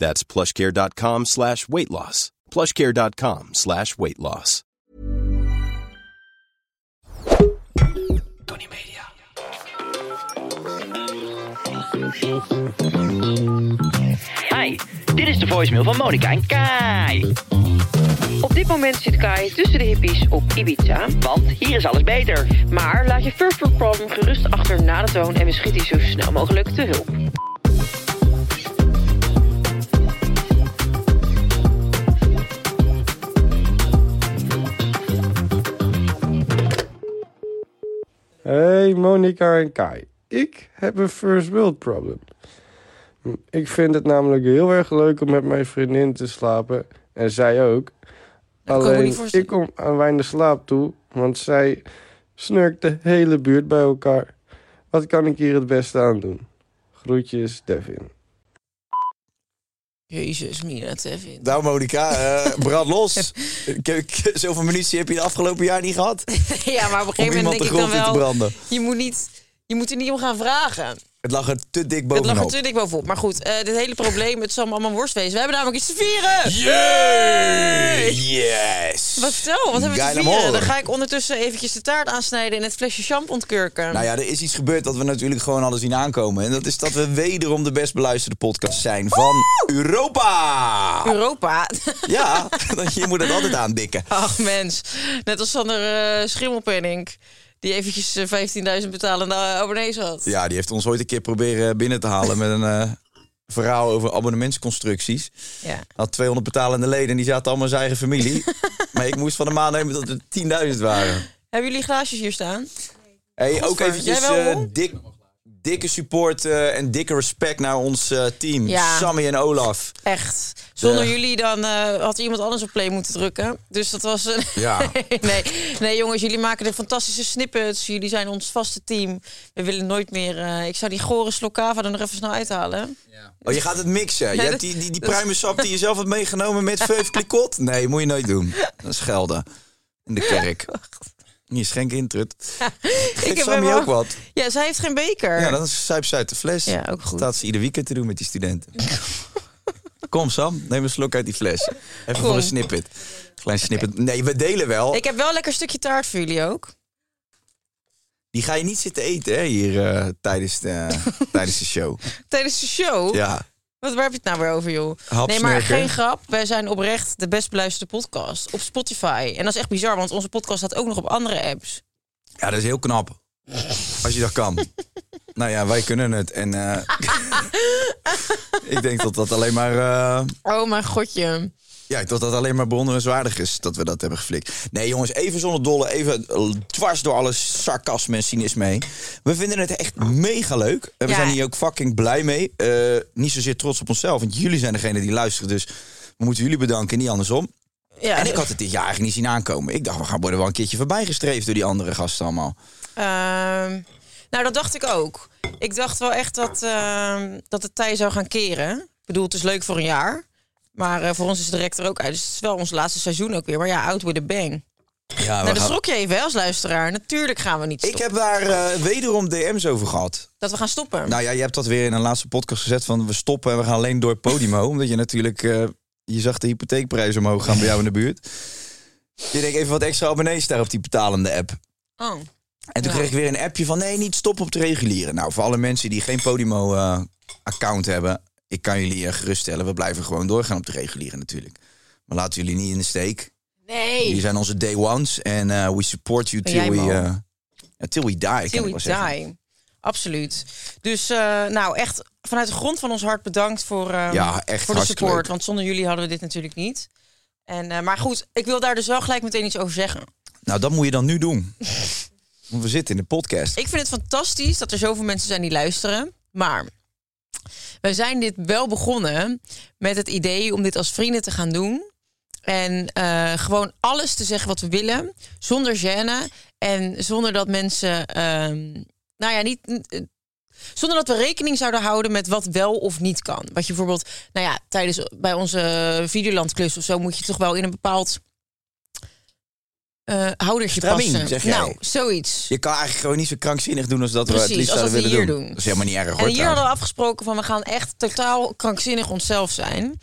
That's plushcare.com slash weight loss. plushcare.com slash weight loss. Tony Media. Hi, dit is de voicemail van Monica en Kai. Op dit moment zit Kai tussen de hippies op Ibiza. Want hier is alles beter. Maar laat je first world problem gerust achter na de toon en we schieten je zo snel mogelijk te hulp. Hey Monica en Kai. Ik heb een first world problem. Ik vind het namelijk heel erg leuk om met mijn vriendin te slapen. En zij ook. Alleen ik kom aan weinig slaap toe. Want zij snurkt de hele buurt bij elkaar. Wat kan ik hier het beste aan doen? Groetjes, Devin. Jezus, Mina, Tevin. Nou, Monica, eh brand los. Zoveel munitie heb je de afgelopen jaar niet gehad. Ja, maar op een gegeven moment de denk ik dan wel... branden. Je moet, niet, je moet er niet om gaan vragen. Het lag er te dik Het lag er bovenop. te dik bovenop. Maar goed, eh, dit hele probleem, het zal me allemaal worst wezen. We hebben namelijk iets te vieren. Yay! Yes! Wat vertel, wat hebben we te vieren? Dan ga ik ondertussen eventjes de taart aansnijden en het flesje champ ontkurken. Nou ja, er is iets gebeurd dat we natuurlijk gewoon hadden zien aankomen. En dat is dat we wederom de best beluisterde podcast zijn van Europa. Europa. Ja, je moet het altijd aandikken. Ach mens, net als Sander eh Schimmelpenning. Die eventjes eh, 15.000 betalende abonnees had. Ja, die heeft ons ooit een keer proberen binnen te halen met een eh, verhaal over abonnementsconstructies. Ja. Had 200 betalende leden en die zaten allemaal in zijn eigen familie. maar ik moest van de maand nemen dat er 10.000 waren. Hebben jullie glaasjes hier staan? Hey, ook eventjes eh, dik, dikke support eh, en dikke respect naar ons eh, team. Ja. Sammy en Olaf. Echt. Zonder Ja. jullie dan eh, had iemand anders op play moeten drukken. Dus dat was... een Ja. nee, nee, jongens, jullie maken de fantastische snippets. Jullie zijn ons vaste team. We willen nooit meer... eh, ik zou die gore slokava er nog even snel uithalen. Oh, je gaat het mixen. Je hebt die, die, die pruimensap die je zelf hebt meegenomen met vijf klikot. Nee, moet je nooit doen. Dat is gelden. In de kerk. Hier, schenk in, Trut. Geef heb Sammy ook wat. Ja, zij heeft geen beker. Ja, dan zuip ze uit de fles. Ja, ook goed. Staat ze ieder weekend te doen met die studenten. Kom Sam, neem een slok uit die fles. Even voor een snippet. Klein snippet. Nee, we delen wel. Ik heb wel een lekker stukje taart voor jullie ook. Die ga je niet zitten eten hè, hier eh, tijdens, de, tijdens de show. Tijdens de show. Ja, Wat, waar heb je het nou weer over, joh? Nee, maar geen grap. Wij zijn oprecht de best beluisterde podcast op Spotify. En dat is echt bizar, want onze podcast staat ook nog op andere apps. ja, dat is heel knap. Als je dat kan. nou ja, wij kunnen het. En eh, ik denk dat dat alleen maar... eh, Oh mijn godje. Ja, dat dat alleen maar bewonderenswaardig is dat we dat hebben geflikt. Nee, jongens, even zonder dolle, even dwars door alles sarcasme en cynisme heen. We vinden het echt mega leuk. En we Ja. zijn hier ook fucking blij mee. Eh, niet zozeer trots op onszelf, want jullie zijn degene die luisteren. Dus we moeten jullie bedanken, niet andersom. Ja, En ik had het dit jaar eigenlijk niet zien aankomen. Ik dacht, we gaan worden wel een keertje voorbijgestreefd door die andere gasten allemaal. Ehm, nou, dat dacht ik ook. Ik dacht wel echt dat, ehm, dat het tij zou gaan keren. Ik bedoel, het is leuk voor een jaar. Maar eh, voor ons is het direct er ook uit. Dus het is wel ons laatste seizoen ook weer. Maar ja, out with a bang. Ja, nou, dat gaan- schrok je even hè, als luisteraar. Natuurlijk gaan we niet ik stoppen. heb daar eh, wederom DM's over gehad. Dat we gaan stoppen. Nou ja, je hebt dat weer in een laatste podcast gezet van we stoppen en we gaan alleen door Podimo. omdat je natuurlijk, eh, je zag de hypotheekprijs omhoog gaan bij jou in de buurt. Je denkt even wat extra abonnees daar op die betalende app. Oh. En toen Ja. kreeg ik weer een appje van nee, niet stoppen op de reguliere. Nou, voor alle mensen die geen Podimo eh, account hebben, ik kan jullie geruststellen, we blijven gewoon doorgaan op de reguliere natuurlijk. Maar laten jullie niet in de steek. Nee. Jullie zijn onze day ones en eh, we support you till we, ja, till we die, Till we zeggen. die. Absoluut. Dus eh, nou, echt vanuit de grond van ons hart bedankt voor, Ja, echt voor de support. leuk. Want zonder jullie hadden we dit natuurlijk niet. En, maar goed, ik wil daar dus wel gelijk meteen iets over zeggen. Nou, dat moet je dan nu doen. Want we zitten in de podcast. Ik vind het fantastisch dat er zoveel mensen zijn die luisteren. Maar wij zijn dit wel begonnen met het idee om dit als vrienden te gaan doen. En eh, gewoon alles te zeggen wat we willen, zonder gêne. En zonder dat mensen, ehm, nou ja, niet. eh, zonder dat we rekening zouden houden met wat wel of niet kan. Wat je bijvoorbeeld, nou ja, tijdens bij onze Videolandklus of zo moet je toch wel in een bepaald eh houdertje passen. zeg jij. Nou, zoiets. Je kan eigenlijk gewoon niet zo krankzinnig doen als dat we het liefst zouden willen doen. doen. Dat is helemaal niet erg hoor. En hier hadden we afgesproken van we gaan echt totaal krankzinnig onszelf zijn.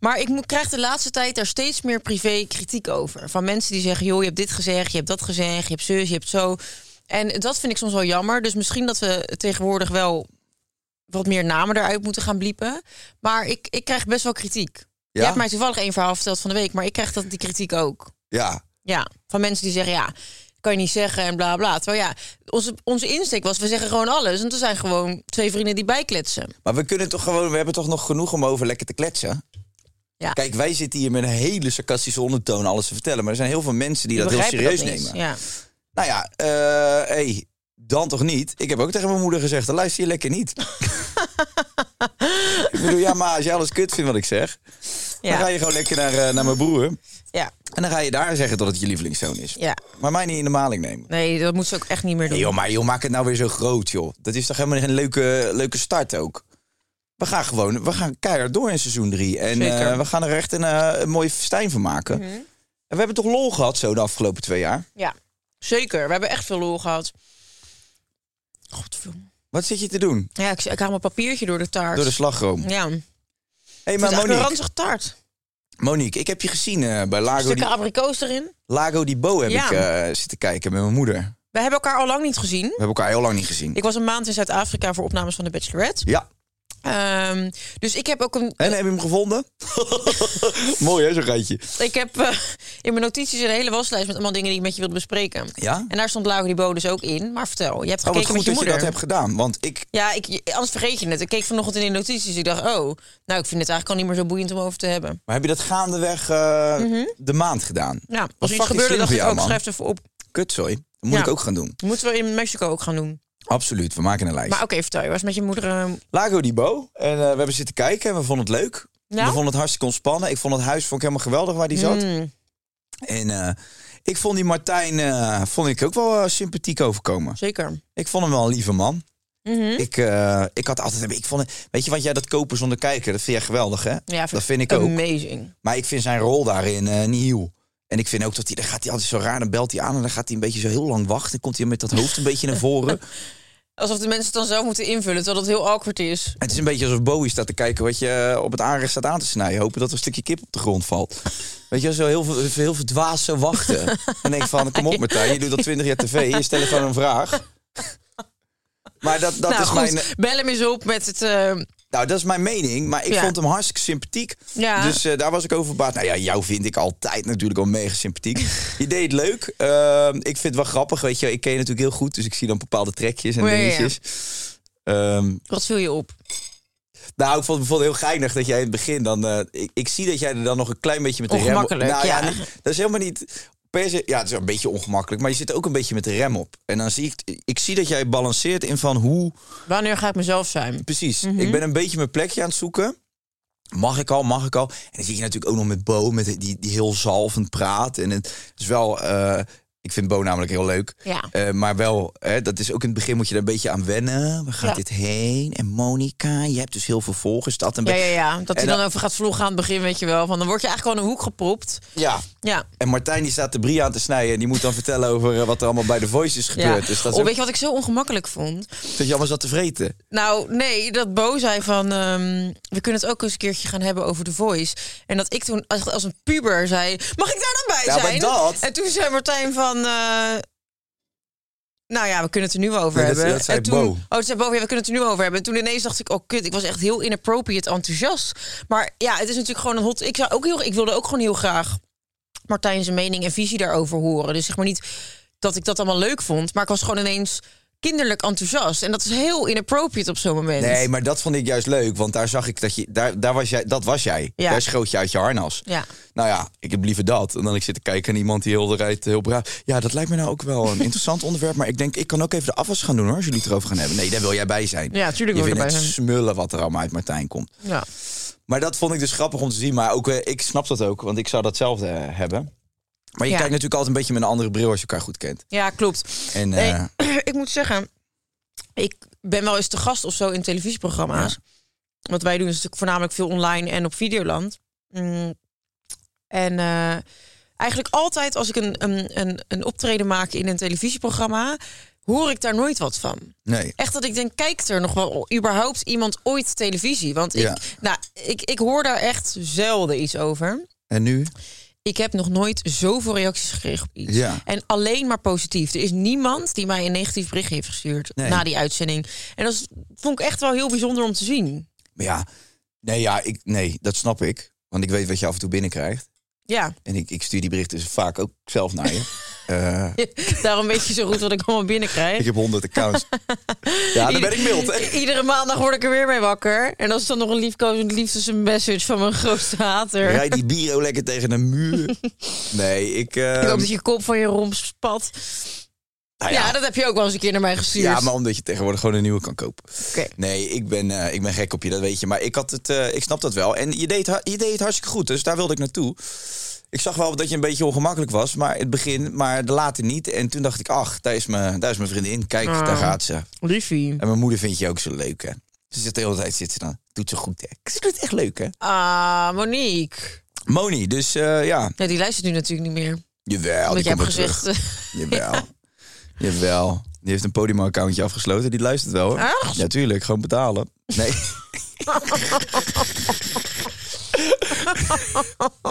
Maar ik moet- krijg de laatste tijd daar steeds meer privé kritiek over. Van mensen die zeggen, joh, je hebt dit gezegd, je hebt dat gezegd, je hebt zus, je hebt zo. En dat vind ik soms wel jammer. Dus misschien dat we tegenwoordig wel wat meer namen eruit moeten gaan bliepen. Maar ik, ik krijg best wel kritiek. Je Ja? hebt mij toevallig één verhaal verteld van de week, maar ik krijg dat die kritiek ook. Ja, Ja, van mensen die zeggen, ja, kan je niet zeggen en bla bla. Terwijl ja, onze, onze insteek was, we zeggen gewoon alles. En er zijn gewoon twee vrienden die bijkletsen. maar we kunnen toch gewoon, we hebben toch nog genoeg om over lekker te kletsen. Ja. Kijk, wij zitten hier met een hele sarcastische ondertoon alles te vertellen. Maar er zijn heel veel mensen die, Die dat heel serieus dat nemen. Ja. Nou ja, eh hey, dan toch niet? Ik heb ook tegen mijn moeder gezegd, dan luister je lekker niet. ik bedoel, ja, maar als jij alles kut vindt wat ik zeg... dan ga je gewoon lekker naar, eh, naar mijn broer. ja, En dan ga je daar zeggen dat het je lievelingszoon is. ja. Maar mij niet in de maling nemen. Nee, dat moet ze ook echt niet meer doen. Nee, joh, maar joh, maak het nou weer zo groot, joh. Dat is toch helemaal geen leuke, leuke start ook. We gaan gewoon, we gaan keihard door in seizoen 3. En eh, we gaan er echt een, eh, een mooie festijn van maken. Mhm. En we hebben toch lol gehad zo de afgelopen twee jaar? Ja, zeker. We hebben echt veel lol gehad. Godverdomme. Wat zit je te doen? Ja, ik, ik haal mijn papiertje door de taart. Door de slagroom. Ja, Hé, hey, is maar eigenlijk een Monique, ranzige taart. Monique, ik heb je gezien eh, bij Lago Stukken abrikoos erin. Lago di Bo heb Ja. ik eh, zitten kijken met mijn moeder. We We hebben elkaar al lang niet gezien. hebben elkaar heel lang niet gezien. Ik was een maand in Zuid-Afrika voor opnames van The Bachelorette. Ja. Ehm, dus ik heb ook een. En heb je hem gevonden? Mooi hè, zo'n rijtje. Ik heb eh, in mijn notities een hele waslijst met allemaal dingen die ik met je wilde bespreken. Ja? En daar stond Lago die Bodus ook in. Maar vertel, je hebt Oh, wat gekeken goed met je dat je dat hebt gedaan. Want ik, Ja, ik, anders vergeet je het. Ik keek vanochtend in de notities. Ik dacht, oh, nou, ik vind het eigenlijk al niet meer zo boeiend om over te hebben. maar heb je dat gaandeweg eh, de maand gedaan? Ja, als er iets gebeurde, dacht ik, man. schrijf even op. Kutzooi. Dat moet Ja. ik ook gaan doen. Moeten we in Mexico ook gaan doen. Absoluut, we maken een lijst. Maar oké, vertel je. Was met je moeder... eh, Lago di Bo. En eh, we hebben zitten kijken en we vonden het leuk. Ja? We vonden het hartstikke ontspannen. Ik vond het huis vond ik helemaal geweldig waar die zat. mm, En eh, ik vond die Martijn vond ik ook wel sympathiek overkomen. zeker. Ik vond hem wel een lieve man. Mhm. Ik, ik had altijd, ik vond, het- weet je wat jij dat kopen zonder kijken, dat vind jij geweldig hè? Ja, dat vind ik ook. Amazing. Maar ik vind zijn rol daarin niet heel. En ik vind ook dat hij, dan gaat hij altijd zo raar, dan belt hij aan en dan gaat hij een beetje zo heel lang wachten. Dan komt hij met dat hoofd een beetje naar voren. Alsof de mensen het dan zelf moeten invullen, terwijl het heel awkward is. Het is een beetje alsof Bowie staat te kijken wat je eh, op het aanrecht staat aan te snijden. Hopen dat er een stukje kip op de grond valt. Weet je, zo heel, veel- heel verdwaasd zo wachten. En denk van, kom op Martijn, je doet al twintig jaar tv, je stelt gewoon een vraag. Maar dat, dat, nou is goed, mijn, bel hem eens op met het... eh, nou, dat is mijn mening. Maar ik Ja. vond hem hartstikke sympathiek. ja, Dus eh, daar was ik over verbaasd. Nou ja, jou vind ik altijd natuurlijk al mega sympathiek. Je deed het leuk. Ehm, ik vind het wel grappig, weet je. Ik ken je natuurlijk heel goed, dus ik zie dan bepaalde trekjes en ja, dingetjes. Ehm, wat viel je op? nou, ik vond het bijvoorbeeld heel geinig dat jij in het begin dan... eh, ik, ik zie dat jij er dan nog een klein beetje met de rem... Nou ja, ja. niet- dat is helemaal niet... Ja, het is wel een beetje ongemakkelijk, maar je zit ook een beetje met de rem op. En dan zie ik, ik zie dat jij balanceert in van hoe Wanneer ga ik mezelf zijn? Precies. Mhm. Ik ben een beetje mijn plekje aan het zoeken. Mag ik al, mag ik al? En dan zie je natuurlijk ook nog met Bo, met die, die heel zalvend praat. En het is wel, eh, ik vind Bo namelijk heel leuk. Ja. Eh, maar wel, hè, dat is ook in het begin moet je daar een beetje aan wennen. Waar gaat Ja. dit heen? En Monica, je hebt dus heel veel volgers. Dat een Ja, ja, ja. Dat hij En dan dan- over gaat vloggen aan het begin, weet je wel. Van, dan word je eigenlijk gewoon een hoek gepropt. ja. Ja. En Martijn die staat de brie aan te snijden. En die moet dan vertellen over eh, wat er allemaal bij de Voice is ja. gebeurd. Dus dat is oh, ook, weet je wat ik zo ongemakkelijk vond? dat je allemaal zat te vreten. Nou, nee, dat Bo zei van... ehm, we kunnen het ook eens een keertje gaan hebben over The Voice. En dat ik toen als, als een puber zei... Mag ik daar dan bij Ja, maar zijn? dat- En toen zei Martijn van... eh, nou ja, we kunnen het er nu over Nee, dat- hebben. dat zei en toen, Bo. Oh, zei Bo, ja, we kunnen het er nu over hebben. En toen ineens dacht ik, oh kut, ik was echt heel inappropriate enthousiast. Maar ja, het is natuurlijk gewoon een hot... Ik, zou ook heel, ik wilde ook gewoon heel graag Martijn zijn mening en visie daarover horen. Dus zeg maar niet dat ik dat allemaal leuk vond, maar ik was gewoon ineens kinderlijk enthousiast. En dat is heel inappropriate op zo'n moment. Nee, maar dat vond ik juist leuk, want daar zag ik dat je, daar, daar was jij, dat was jij. Ja. Daar schoot je uit je harnas. Ja. Nou ja, ik heb liever dat. En dan ik zit te kijken naar iemand die heel de rijdt heel braaf. Ja, dat lijkt me nou ook wel een interessant onderwerp. Maar ik denk, ik kan ook even de afwas gaan doen hoor, als jullie het erover gaan hebben. Nee, daar wil jij bij zijn. Ja, tuurlijk Je wil vindt erbij zijn. smullen wat er allemaal uit Martijn komt. Ja. Maar dat vond ik dus grappig om te zien. Maar ook, eh, ik snap dat ook, want ik zou datzelfde eh, hebben. Maar je kijkt natuurlijk altijd een beetje met een andere bril als je elkaar goed kent. ja, klopt. En Nee, eh, ik moet zeggen, ik ben wel eens te gast of zo in televisieprogramma's. Wat wij doen is natuurlijk voornamelijk veel online en op Videoland. Mm. En eh, eigenlijk altijd als ik een, een, een, een optreden maak in een televisieprogramma, hoor ik daar nooit wat van. nee. Echt dat ik denk, kijkt er nog wel überhaupt iemand ooit televisie? Want ik, Ja. nou, ik, ik hoor daar echt zelden iets over. En nu? Ik heb nog nooit zoveel reacties gekregen op iets. Ja. En alleen maar positief. Er is niemand die mij een negatief bericht heeft gestuurd Nee. na die uitzending. En dat vond ik echt wel heel bijzonder om te zien. Maar ja, nee, ja ik, nee, dat snap ik. Want ik weet wat je af en toe binnenkrijgt. Ja, En ik, ik stuur die berichten dus vaak ook zelf naar je. Eh, daarom weet je zo goed wat ik allemaal binnenkrijg. ik heb honderd accounts. Ja, dan ben ik mild, hè? Iedere maandag word ik er weer mee wakker. En dat is dan nog een liefkozend liefdesmessage van mijn grootste hater. Rijd die biro lekker tegen een muur. Nee, ik... Ik hoop dat je kop van je romp spat. nou Ja, dat heb je ook wel eens een keer naar mij gestuurd. Ja, maar omdat je tegenwoordig gewoon een nieuwe kan kopen. Nee, ik ben, eh, ik ben gek op je, dat weet je. Maar ik, had het, eh, ik snap dat wel. En je deed, je deed het hartstikke goed, dus daar wilde ik naartoe. Ik zag wel dat je een beetje ongemakkelijk was, maar het begin, maar de later niet. En toen dacht ik, ach, daar is mijn, daar is mijn vriendin. Kijk, Ah. daar gaat ze. Liefie. En mijn moeder vindt je ook zo leuk, hè? Ze zit de hele tijd, zit ze dan, doet ze goed, hè? Ze doet het echt leuk, hè? Ah, Monique. Moni, dus eh, ja, Ja, die luistert nu natuurlijk niet meer. jawel, Omdat die je hebt gezegd... terug. Jawel, jawel. Die heeft een Podimo-accountje afgesloten, die luistert wel, hoor. Echt? Ja, tuurlijk, gewoon betalen. Nee.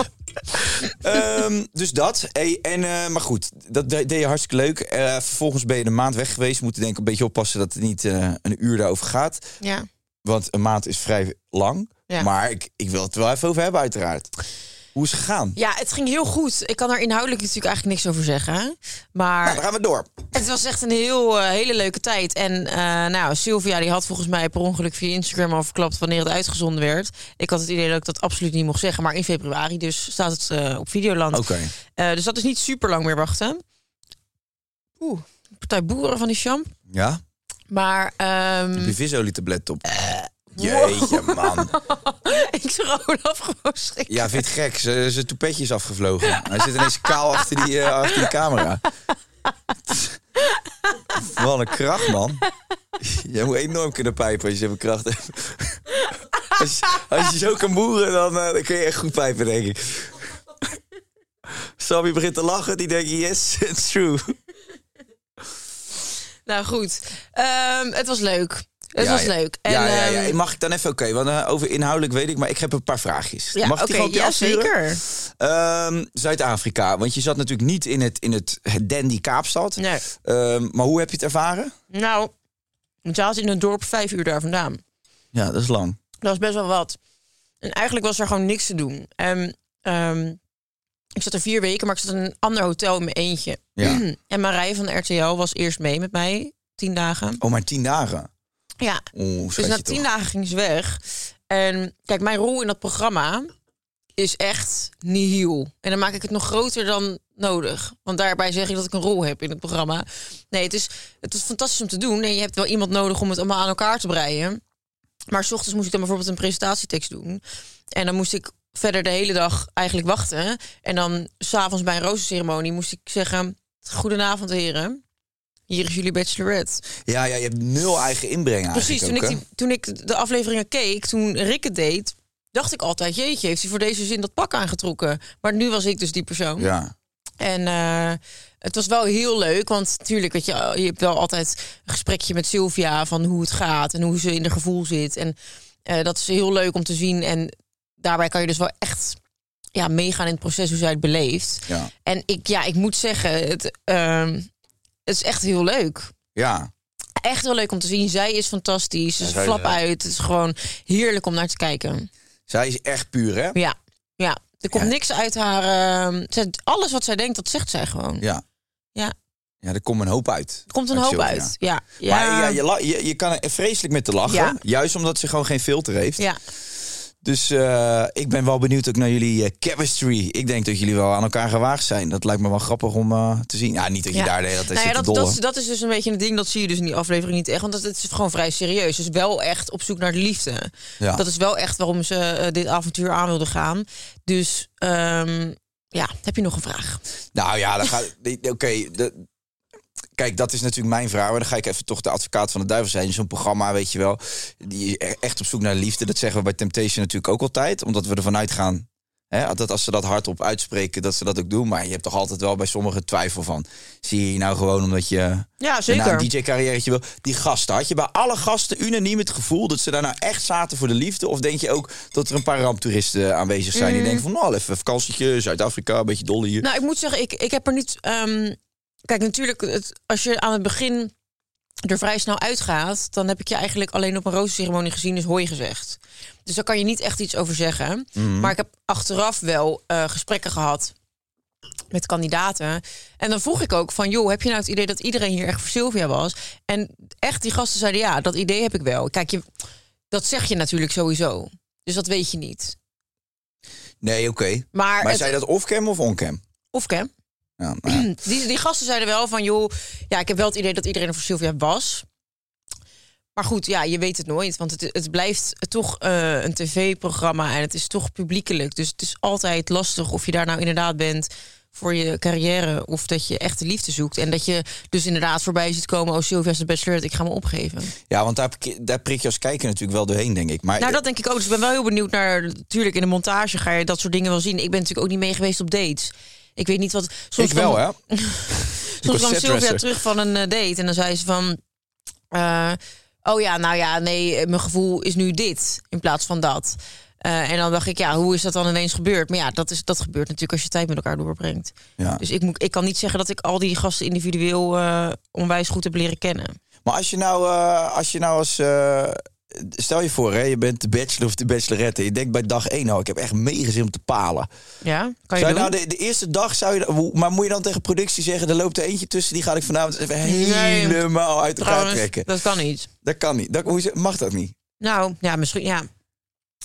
Ehm, dus dat. Hey, en, eh, maar goed, dat de- deed je hartstikke leuk. Eh, vervolgens ben je een maand weg geweest. We moeten denk ik een beetje oppassen dat het niet eh, een uur daarover gaat. ja. Want een maand is vrij lang. Ja. Maar ik, ik wil het er wel even over hebben, uiteraard. Hoe is het gegaan? ja, het ging heel goed. Ik kan er inhoudelijk natuurlijk eigenlijk niks over zeggen. Maar Nou, dan gaan we door. Het was echt een heel, eh, hele leuke tijd. En eh, nou, Sylvia die had volgens mij per ongeluk via Instagram al verklapt wanneer het uitgezonden werd. Ik had het idee dat ik dat absoluut niet mocht zeggen. Maar in februari dus staat het eh, op Videoland. Oké. Dus dat is niet super lang meer wachten. Oeh, partij boeren van die champ. Ja? Maar ehm, Heb je visolie-tablet op? Jeetje, man. ik zag Olaf gewoon schrikken. Ja, vind je het gek? Zijn zijn toepetje is afgevlogen. Hij zit ineens kaal achter die, eh, achter die camera. Wat een kracht, man. Jij moet enorm kunnen pijpen als je kracht hebt. Als je, als je zo kan boeren, dan, eh, dan kun je echt goed pijpen, denk ik. Sammy begint te lachen, die denkt, yes, it's true. Nou goed, Ehm, het was leuk. Was ja. leuk. En, ja, ja, ja. ehm, Mag ik dan even, oké, want eh, over inhoudelijk weet ik, maar ik heb een paar vraagjes. ja, Mag ik oké, die ja, zeker. Ehm, Zuid-Afrika, want je zat natuurlijk niet in het, in het, het dandy Kaapstad. Nee. Ehm, maar hoe heb je het ervaren? Nou, ik zat in een dorp vijf uur daar vandaan. Ja, dat is lang. Dat was best wel wat. En eigenlijk was er gewoon niks te doen. En ik zat er vier weken, maar ik zat in een ander hotel in mijn eentje. Ja. en Marije van de RTL was eerst mee met mij, tien dagen. Oh, maar tien dagen. Ja, Oeh, dus na toch. tien dagen ging ze weg. En kijk, mijn rol in dat programma is echt nihil. En dan maak ik het nog groter dan nodig. Want daarbij zeg ik dat ik een rol heb in het programma. Nee, het is, het is fantastisch om te doen. En je hebt wel iemand nodig om het allemaal aan elkaar te breien. Maar s ochtends moest ik dan bijvoorbeeld een presentatietekst doen. En dan moest ik verder de hele dag eigenlijk wachten. En dan s'avonds bij een roosterceremonie moest ik zeggen... Goedenavond heren, hier is jullie bachelorette. Ja, ja, je hebt nul eigen inbreng Precies, toen ik, die, toen ik de afleveringen keek, toen Rick het deed... dacht ik altijd, jeetje, heeft hij voor deze zin dat pak aangetrokken. Maar nu was ik dus die persoon. Ja. En eh, het was wel heel leuk, want natuurlijk, weet je, je hebt wel altijd een gesprekje met Sylvia van hoe het gaat en hoe ze in de gevoel zit. En eh, dat is heel leuk om te zien. En daarbij kan je dus wel echt ja, meegaan in het proces hoe zij het beleeft. Ja. En ik, ja, ik moet zeggen, het, ehm, het is echt heel leuk. Ja. Echt heel leuk om te zien. Zij is fantastisch. Ja, is flap zij- uit. Het is gewoon heerlijk om naar te kijken. Zij is echt puur, hè? Ja, ja. Er komt Ja. niks uit haar... zij- alles wat zij denkt, dat zegt zij gewoon. Ja. Ja. Ja, er komt een hoop uit. Er komt een Uit hoop Sylvia. uit. Ja. Ja. Maar ja, je, je, je kan er vreselijk met te lachen. Juist omdat ze gewoon geen filter heeft. ja. Dus eh, ik ben wel benieuwd ook naar jullie eh, chemistry. Ik denk dat jullie wel aan elkaar gewaagd zijn. Dat lijkt me wel grappig om eh, te zien. Ja, niet dat je Ja. daar de hele tijd Nou ja, dat, dat, dat is dus een beetje een ding, dat zie je dus in die aflevering niet echt. Want dat, het is gewoon vrij serieus. Dus wel echt op zoek naar de liefde. Ja. Dat is wel echt waarom ze dit avontuur aan wilden gaan. Dus ehm, ja, heb je nog een vraag? Nou ja, dan gaat. Oké, de- kijk, dat is natuurlijk mijn vraag. Maar dan ga ik even toch de advocaat van de duivel zijn. Zo'n programma, weet je wel. Die is e- echt op zoek naar liefde. Dat zeggen we bij Temptation natuurlijk ook altijd. Omdat we ervan uitgaan. Hè, dat als ze dat hardop uitspreken, dat ze dat ook doen. Maar je hebt toch altijd wel bij sommigen twijfel van. Zie je nou gewoon omdat je Ja, zeker. een DJ-carrièretje wil. Die gasten, had je bij alle gasten unaniem het gevoel dat ze daar nou echt zaten voor de liefde? Of denk je ook dat er een paar ramptoeristen aanwezig zijn die denken van nou, even vakantietje, Zuid-Afrika, een beetje dolle hier. Mm. Nou, ik moet zeggen, ik, ik heb er niet. ehm, kijk, natuurlijk, het, als je aan het begin er vrij snel uitgaat, dan heb ik je eigenlijk alleen op een roosterceremonie gezien, dus hooi gezegd. Dus daar kan je niet echt iets over zeggen. Maar ik heb achteraf wel eh, gesprekken gehad met kandidaten. En dan vroeg ik ook van, joh, heb je nou het idee dat iedereen hier echt voor Sylvia was? En echt, die gasten zeiden ja, dat idee heb ik wel. Kijk, je, dat zeg je natuurlijk sowieso. Dus dat weet je niet. Nee, oké. Maar, Maar het, zei dat off-cam of on-cam? of Cam? Ja. Die, die gasten zeiden wel van, joh, ja, ik heb wel het idee dat iedereen er voor Sylvia was. Maar goed, ja, je weet het nooit. Want het, het blijft toch eh, een tv-programma en het is toch publiekelijk. Dus het is altijd lastig of je daar nou inderdaad bent voor je carrière... of dat je echt de liefde zoekt. En dat je dus inderdaad voorbij ziet komen... oh, Sylvia is de bachelorette, ik ga me opgeven. ja, want daar, daar prik je als kijker natuurlijk wel doorheen, denk ik. Maar Nou, dat denk ik ook. Dus ik ben wel heel benieuwd naar... Natuurlijk, in de montage ga je dat soort dingen wel zien. Ik ben natuurlijk ook niet mee geweest op dates. Ik weet niet wat... Soms ik wel, kwam- hè? Soms kwam. Sylvia terug van een eh, date en dan zei ze van... eh, oh ja, nou ja, nee, mijn gevoel is nu dit in plaats van dat. Eh, en dan dacht ik, ja, hoe is dat dan ineens gebeurd? Maar ja, dat, is, dat gebeurt natuurlijk als je tijd met elkaar doorbrengt. Ja. Dus ik, moet, ik kan niet zeggen dat ik al die gasten individueel eh, onwijs goed heb leren kennen. Maar als je nou, als je nou als... stel je voor, hè, je bent de bachelor of de bachelorette. Je denkt bij dag één, nou, ik heb echt meegezin om te palen. Ja, kan je Zou je nou de, de eerste dag zou je, maar moet je dan tegen productie zeggen, er loopt er eentje tussen, die ga ik vanavond even helemaal uit elkaar Trouwens, trekken. dat kan niet. Dat kan niet. Dat, hoe mag dat niet? Nou, ja, misschien, ja.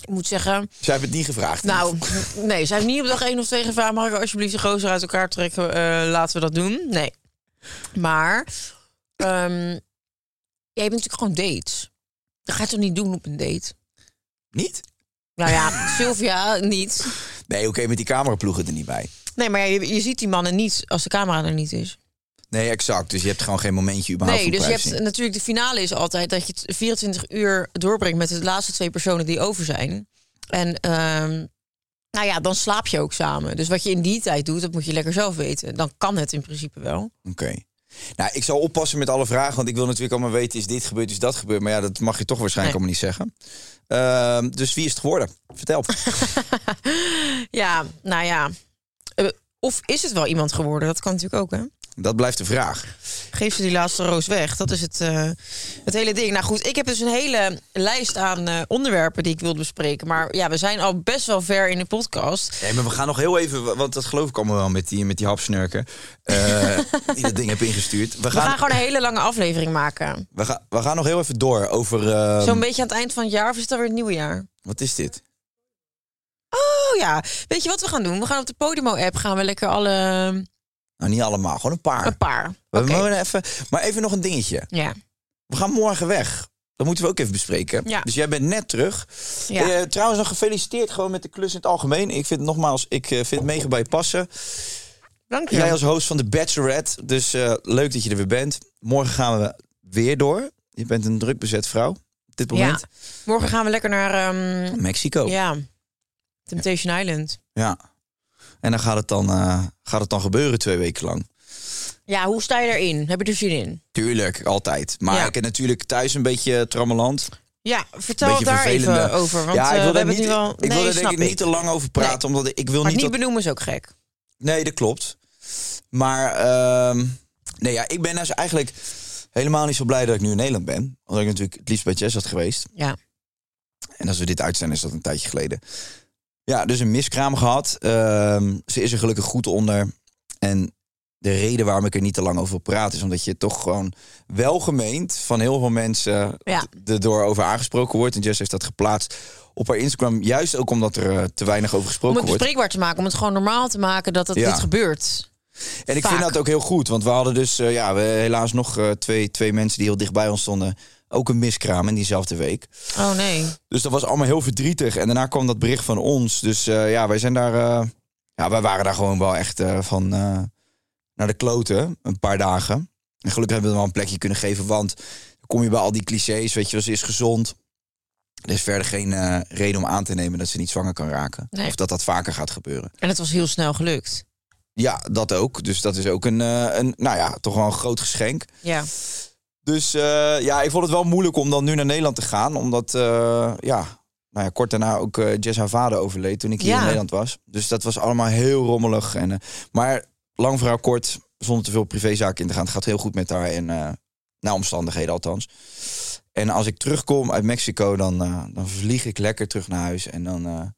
Ik moet zeggen, Zij hebben het niet gevraagd. Nou, nee, ze heeft niet op dag één of twee gevraagd... mag ik alsjeblieft de gozer uit elkaar trekken? Eh, laten we dat doen. Nee. Maar, ehm jij bent natuurlijk gewoon dates. Dat ga je toch niet doen op een date? Niet? Nou ja, Sylvia niet. Nee, oké, met die cameraploegen er niet bij. Nee, maar ja, je, je ziet die mannen niet als de camera er niet is. Nee, exact. Dus je hebt gewoon geen momentje überhaupt Nee, voor dus je privacy. hebt natuurlijk de finale is altijd dat je het 24 uur doorbrengt met de laatste twee personen die over zijn. En ehm, nou ja, dan slaap je ook samen. Dus wat je in die tijd doet, dat moet je lekker zelf weten. Dan kan het in principe wel. Oké. Nou, ik zal oppassen met alle vragen, want ik wil natuurlijk allemaal weten, is dit gebeurd, is dat gebeurd? Maar ja, dat mag je toch waarschijnlijk Nee. allemaal niet zeggen. Ehm, dus wie is het geworden? Vertel. Ja, nou ja. Eh, of is het wel iemand geworden? Dat kan natuurlijk ook, hè? Dat blijft de vraag. Geef ze die laatste roos weg. Dat is het, eh, het hele ding. Nou goed, ik heb dus een hele lijst aan eh, onderwerpen die ik wilde bespreken. Maar ja, we zijn al best wel ver in de podcast. Nee, maar we gaan nog heel even, want dat geloof ik allemaal wel met die, met die hapsnurken. eh, die dat ding heb ingestuurd. We We gaan, gaan gewoon een hele lange aflevering maken. we gaan, we gaan nog heel even door over. ehm, Zo'n beetje aan het eind van het jaar of is het alweer het nieuwe jaar? Wat is dit? Oh ja, weet je wat we gaan doen? We gaan op de Podimo-app gaan we lekker alle... Nou, niet allemaal, gewoon een paar. Een paar. We mogen even, maar even nog een dingetje. Ja. We gaan morgen weg. Dat moeten we ook even bespreken. Ja. Dus jij bent net terug. Ja. Eh, trouwens, nog gefeliciteerd gewoon met de klus in het algemeen. Ik vind nogmaals, ik eh, vind het mega bij passen. Dank je. Jij als host van de Bachelorette. Dus eh, leuk dat je er weer bent. Morgen gaan we weer door. Je bent een druk bezet vrouw op dit Ja. moment. Morgen gaan we lekker naar... ehm, Mexico. Ja. ja, Temptation Island. En dan gaat het dan, eh, gaat het dan gebeuren twee weken lang. Ja, hoe sta je erin? Heb je er zin in? Tuurlijk, altijd. Maar Ja. ik heb natuurlijk thuis een beetje trammeland. Ja, vertel daar vervelende- even over. Want ja, ik eh, wil we hebben niet, het nu wel... ik wil er denk ik niet te lang over praten, omdat ik, wil Maar niet niet dat- benoemen is ook gek. Nee, dat klopt. Maar ehm, nee, ja, ik ben dus eigenlijk helemaal niet zo blij dat ik nu in Nederland ben. Omdat ik natuurlijk het liefst bij Jess had geweest. Ja. En als we dit uitzenden is dat een tijdje geleden. Ja, dus een miskraam gehad. Ehm, ze is er gelukkig goed onder. En de reden waarom ik er niet te lang over wil praten... is omdat je toch gewoon welgemeend van heel veel mensen... Ja. erdoor over aangesproken wordt. En Jess heeft dat geplaatst op haar Instagram. Juist ook omdat er eh, te weinig over Om gesproken het wordt. bespreekbaar te maken, om het gewoon normaal te maken dat het Ja. dit gebeurt. En ik Vaak. vind dat ook heel goed. Want we hadden dus eh, ja, we, helaas nog eh, twee, twee mensen die heel dicht bij ons stonden. Ook een miskraam in diezelfde week. Oh nee. Dus dat was allemaal heel verdrietig. En daarna kwam dat bericht van ons. Dus eh, ja, wij zijn daar. eh, ja, wij waren daar gewoon wel echt eh, van naar de kloten. Een paar dagen. En gelukkig hebben we wel een plekje kunnen geven. Want dan kom je bij al die clichés. Weet je, wel, ze is gezond. Er is verder geen reden om aan te nemen dat ze niet zwanger kan raken. Nee. Of dat dat vaker gaat gebeuren. En het was heel snel gelukt. Ja, dat ook. Dus dat is ook een, een nou ja, toch wel een groot geschenk. Ja. Dus eh, ja, ik vond het wel moeilijk om dan nu naar Nederland te gaan. Omdat, eh, ja, nou ja, kort daarna ook eh Jess haar vader overleed toen ik hier Ja. in Nederland was. Dus dat was allemaal heel rommelig. En, maar lang verhaal kort, zonder te veel privézaken in te gaan. Het gaat heel goed met haar en naar omstandigheden althans. En als ik terugkom uit Mexico, dan, dan vlieg ik lekker terug naar huis. En dan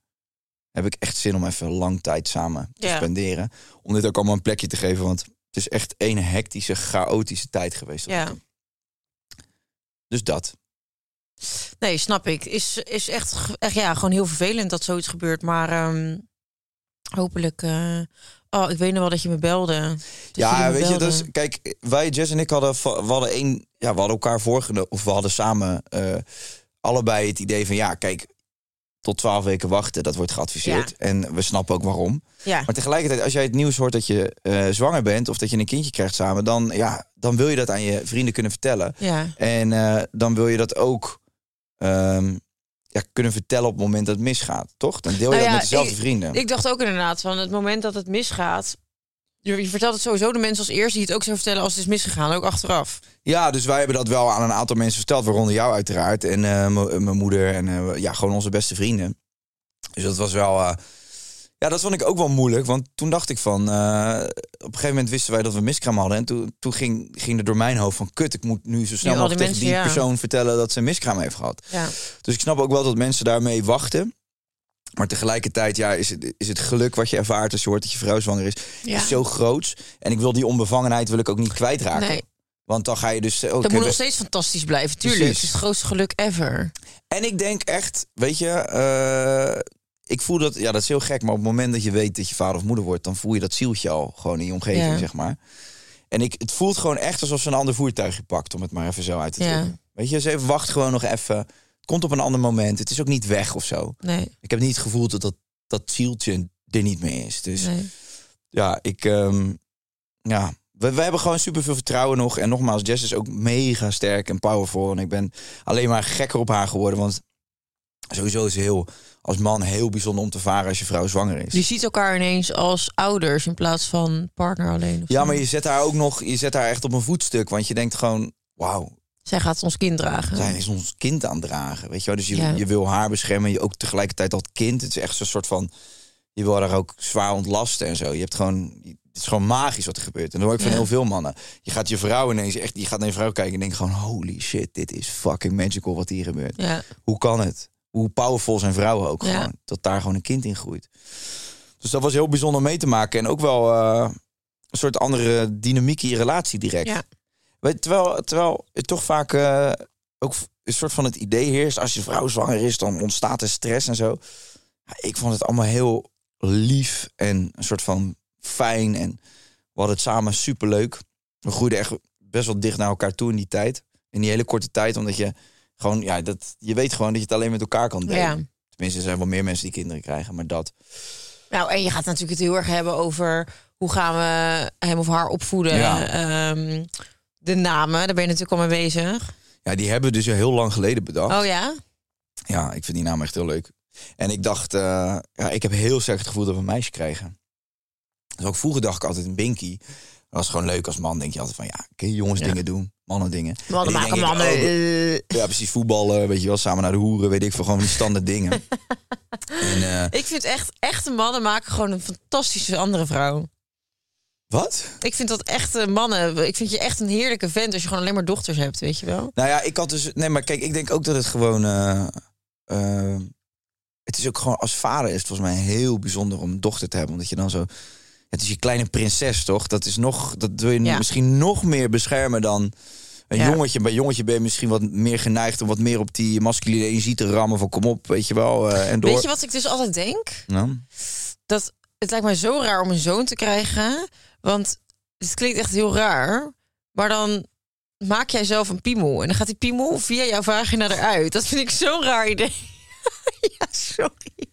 heb ik echt zin om even lang tijd samen te Ja. spenderen. Om dit ook allemaal een plekje te geven. Want het is echt een hectische, chaotische tijd geweest. Ja. Dus dat. Nee, snap ik. Is, is echt, echt ja, gewoon heel vervelend dat zoiets gebeurt. Maar ehm, hopelijk. eh, oh, ik weet nog wel dat je me belde. Dat ja, me weet je, dus, kijk, wij, Jess en ik hadden, we hadden één, ja, we hadden elkaar voorgenomen, of we hadden samen eh, allebei het idee van, ja, kijk, tot twaalf weken wachten, dat wordt geadviseerd. Ja. En we snappen ook waarom. Ja, Maar tegelijkertijd, als jij het nieuws hoort dat je eh, zwanger bent of dat je een kindje krijgt samen, dan, ja, dan wil je dat aan je vrienden kunnen vertellen. ja. En eh, dan wil je dat ook ehm, ja, kunnen vertellen op het moment dat het misgaat, toch? Dan deel je Nou dat met dezelfde vrienden. Ik dacht ook inderdaad van het moment dat het misgaat. Je, je vertelt het sowieso de mensen als eerste die het ook zo vertellen als het is misgegaan, ook achteraf. Ja, dus wij hebben dat wel aan een aantal mensen verteld, waaronder jou uiteraard. En eh, m- mijn moeder en eh, ja, gewoon onze beste vrienden. Dus dat was wel... eh, ja, dat vond ik ook wel moeilijk. Want toen dacht ik van... eh, op een gegeven moment wisten wij dat we miskraam hadden. En toen, toen ging, ging er door mijn hoofd van... Kut, ik moet nu zo snel mogelijk die tegen die mensen, ja. persoon vertellen dat ze een miskraam heeft gehad. Ja. Dus ik snap ook wel dat mensen daarmee wachten. Maar tegelijkertijd ja, is, het, is het geluk wat je ervaart als je hoort dat je vrouw zwanger is, Ja. is zo groot. En ik wil die onbevangenheid wil ik ook niet kwijtraken. Nee. Want dan ga je dus... ook Dat moet nog steeds fantastisch blijven, tuurlijk. Precies. Het is het grootste geluk ever. En ik denk echt, weet je, eh, ik voel dat, ja, dat is heel gek, maar op het moment dat je weet dat je vader of moeder wordt, dan voel je dat zieltje al gewoon in je omgeving, Ja. zeg maar. En ik, het voelt gewoon echt alsof ze een ander voertuigje pakt, om het maar even zo uit te Ja. drukken. Weet je, ze even wacht gewoon nog even. Komt op een ander moment. Het is ook niet weg of zo. Nee, Ik heb niet het gevoel dat dat, dat zieltje er niet meer is. Dus nee. ja, ik, ehm, ja, we, we hebben gewoon super veel vertrouwen nog. En nogmaals, Jess is ook mega sterk en powerful. En ik ben alleen maar gekker op haar geworden. Want sowieso is ze heel, als man heel bijzonder om te varen als je vrouw zwanger is. Je ziet elkaar ineens als ouders in plaats van partner alleen. of Ja, zo. maar je zet haar ook nog, je zet haar echt op een voetstuk. Want je denkt gewoon, wauw, Zij gaat ons kind dragen. zij is ons kind aan het dragen. Weet je wel? Dus je, Ja. je wil haar beschermen. Je ook tegelijkertijd dat kind. Het is echt zo'n soort van, je wil haar ook zwaar ontlasten en zo. Je hebt gewoon, het is gewoon magisch wat er gebeurt. En dat hoor ik van Ja. heel veel mannen. Je gaat je vrouw ineens echt, je gaat naar je vrouw kijken en denkt gewoon, holy shit, dit is fucking magical wat hier gebeurt. Ja. Hoe kan het? Hoe powerful zijn vrouwen ook gewoon. Dat daar gewoon een kind in groeit. Dus dat was heel bijzonder mee te maken. En ook wel eh, een soort andere dynamiek in je relatie direct. Weet, terwijl, terwijl het toch vaak eh, ook een soort van het idee heerst. Als je vrouw zwanger is, dan ontstaat er stress en zo. Ja, ik vond het allemaal heel lief en een soort van fijn. En we hadden het samen superleuk. We groeiden echt best wel dicht naar elkaar toe in die tijd. In die hele korte tijd, omdat je gewoon, ja, dat, je weet gewoon dat je het alleen met elkaar kan delen. Ja. Tenminste, er zijn wel meer mensen die kinderen krijgen, maar dat. Nou, en je gaat natuurlijk het heel erg hebben over hoe gaan we hem of haar opvoeden. Ja. Ehm, de namen, daar ben je natuurlijk al mee bezig. Ja, die hebben we dus heel lang geleden bedacht. Oh ja? Ja, ik vind die naam echt heel leuk. En ik dacht, eh, ja, ik heb heel sterk het gevoel dat we een meisje krijgen. Dus ook vroeger dacht ik altijd een Binky. Dat was gewoon leuk als man. Denk je altijd van, ja, kun je jongens Ja. dingen doen, mannen dingen. Mannen maken ik, mannen. oh. Ja, precies, voetballen, weet je wel, samen naar de hoeren, weet ik veel, gewoon die standaard dingen. en, eh, Ik vind echt, echte mannen maken gewoon een fantastische andere vrouw. Wat? Ik vind dat echte mannen. Ik vind je echt een heerlijke vent als je gewoon alleen maar dochters hebt, weet je wel? Nou ja, ik had dus, nee, maar kijk, ik denk ook dat het gewoon, eh, eh, het is ook gewoon als vader is het volgens mij heel bijzonder om een dochter te hebben. Omdat je dan zo. Het is je kleine prinses, toch? Dat is nog. Dat wil je Ja. misschien nog meer beschermen dan. Een Ja. jongetje, bij jongetje ben je misschien wat meer geneigd om wat meer op die masculine energie te rammen. Van kom op, weet je wel. eh, en door. Weet je wat ik dus altijd denk? Nou, dat het lijkt mij zo raar om een zoon te krijgen. Want het klinkt echt heel raar. Maar dan maak jij zelf een piemel. En dan gaat die piemel via jouw vagina eruit. Dat vind ik zo'n raar idee. ja, sorry.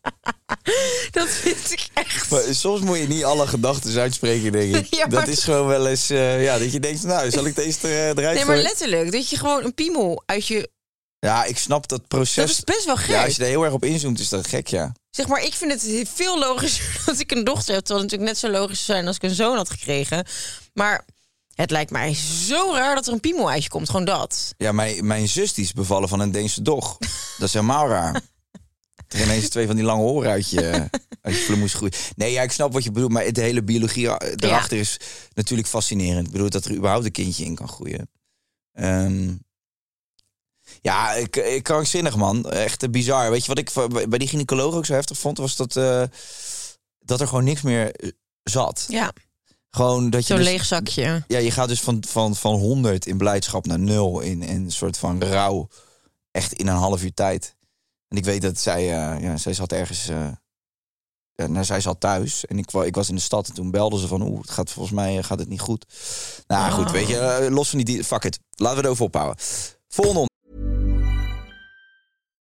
dat vind ik echt. Maar soms moet je niet alle gedachten uitspreken, denk ik. Ja, Dat is gewoon wel eens, eh, ja, dat je denkt, nou, zal ik deze eh, eruit Nee, maar letterlijk. Dat je gewoon een piemel uit je... Ja, ik snap dat proces. Dat is best wel gek. Ja, als je er heel erg op inzoomt, is dat gek, ja. Zeg maar, ik vind het veel logischer dat ik een dochter heb. Terwijl het natuurlijk net zo logisch zou zijn als ik een zoon had gekregen. Maar het lijkt mij zo raar dat er een piemel uit je komt. Gewoon dat. Ja, mijn, mijn zus die is bevallen van een Deense dog. Dat is helemaal raar. Er ineens twee van die lange oren uit je, uit je vlemoes groeien. Nee, ja, ik snap wat je bedoelt, maar de hele biologie eh, erachter is natuurlijk fascinerend. Ik bedoel dat er überhaupt een kindje in kan groeien. Ehm, ja, ik, ik krankzinnig man. Echt eh, bizar. Weet je wat ik bij die gynaecoloog ook zo heftig vond? Was dat, eh, dat er gewoon niks meer eh, zat. Ja, Gewoon dat je zo'n dus- leeg zakje. ja, je gaat dus van, van, van 100 in blijdschap naar 0 in, in een soort van rouw. Echt in een half uur tijd. En ik weet dat zij, ja, zij zat ergens. ja, nou, zij zat thuis en ik, ik was in de stad en toen belden ze van oeh, het gaat volgens mij gaat het niet goed. Nou goed, weet je, los van die, die fuck it. Laten we het over ophouden. Volgende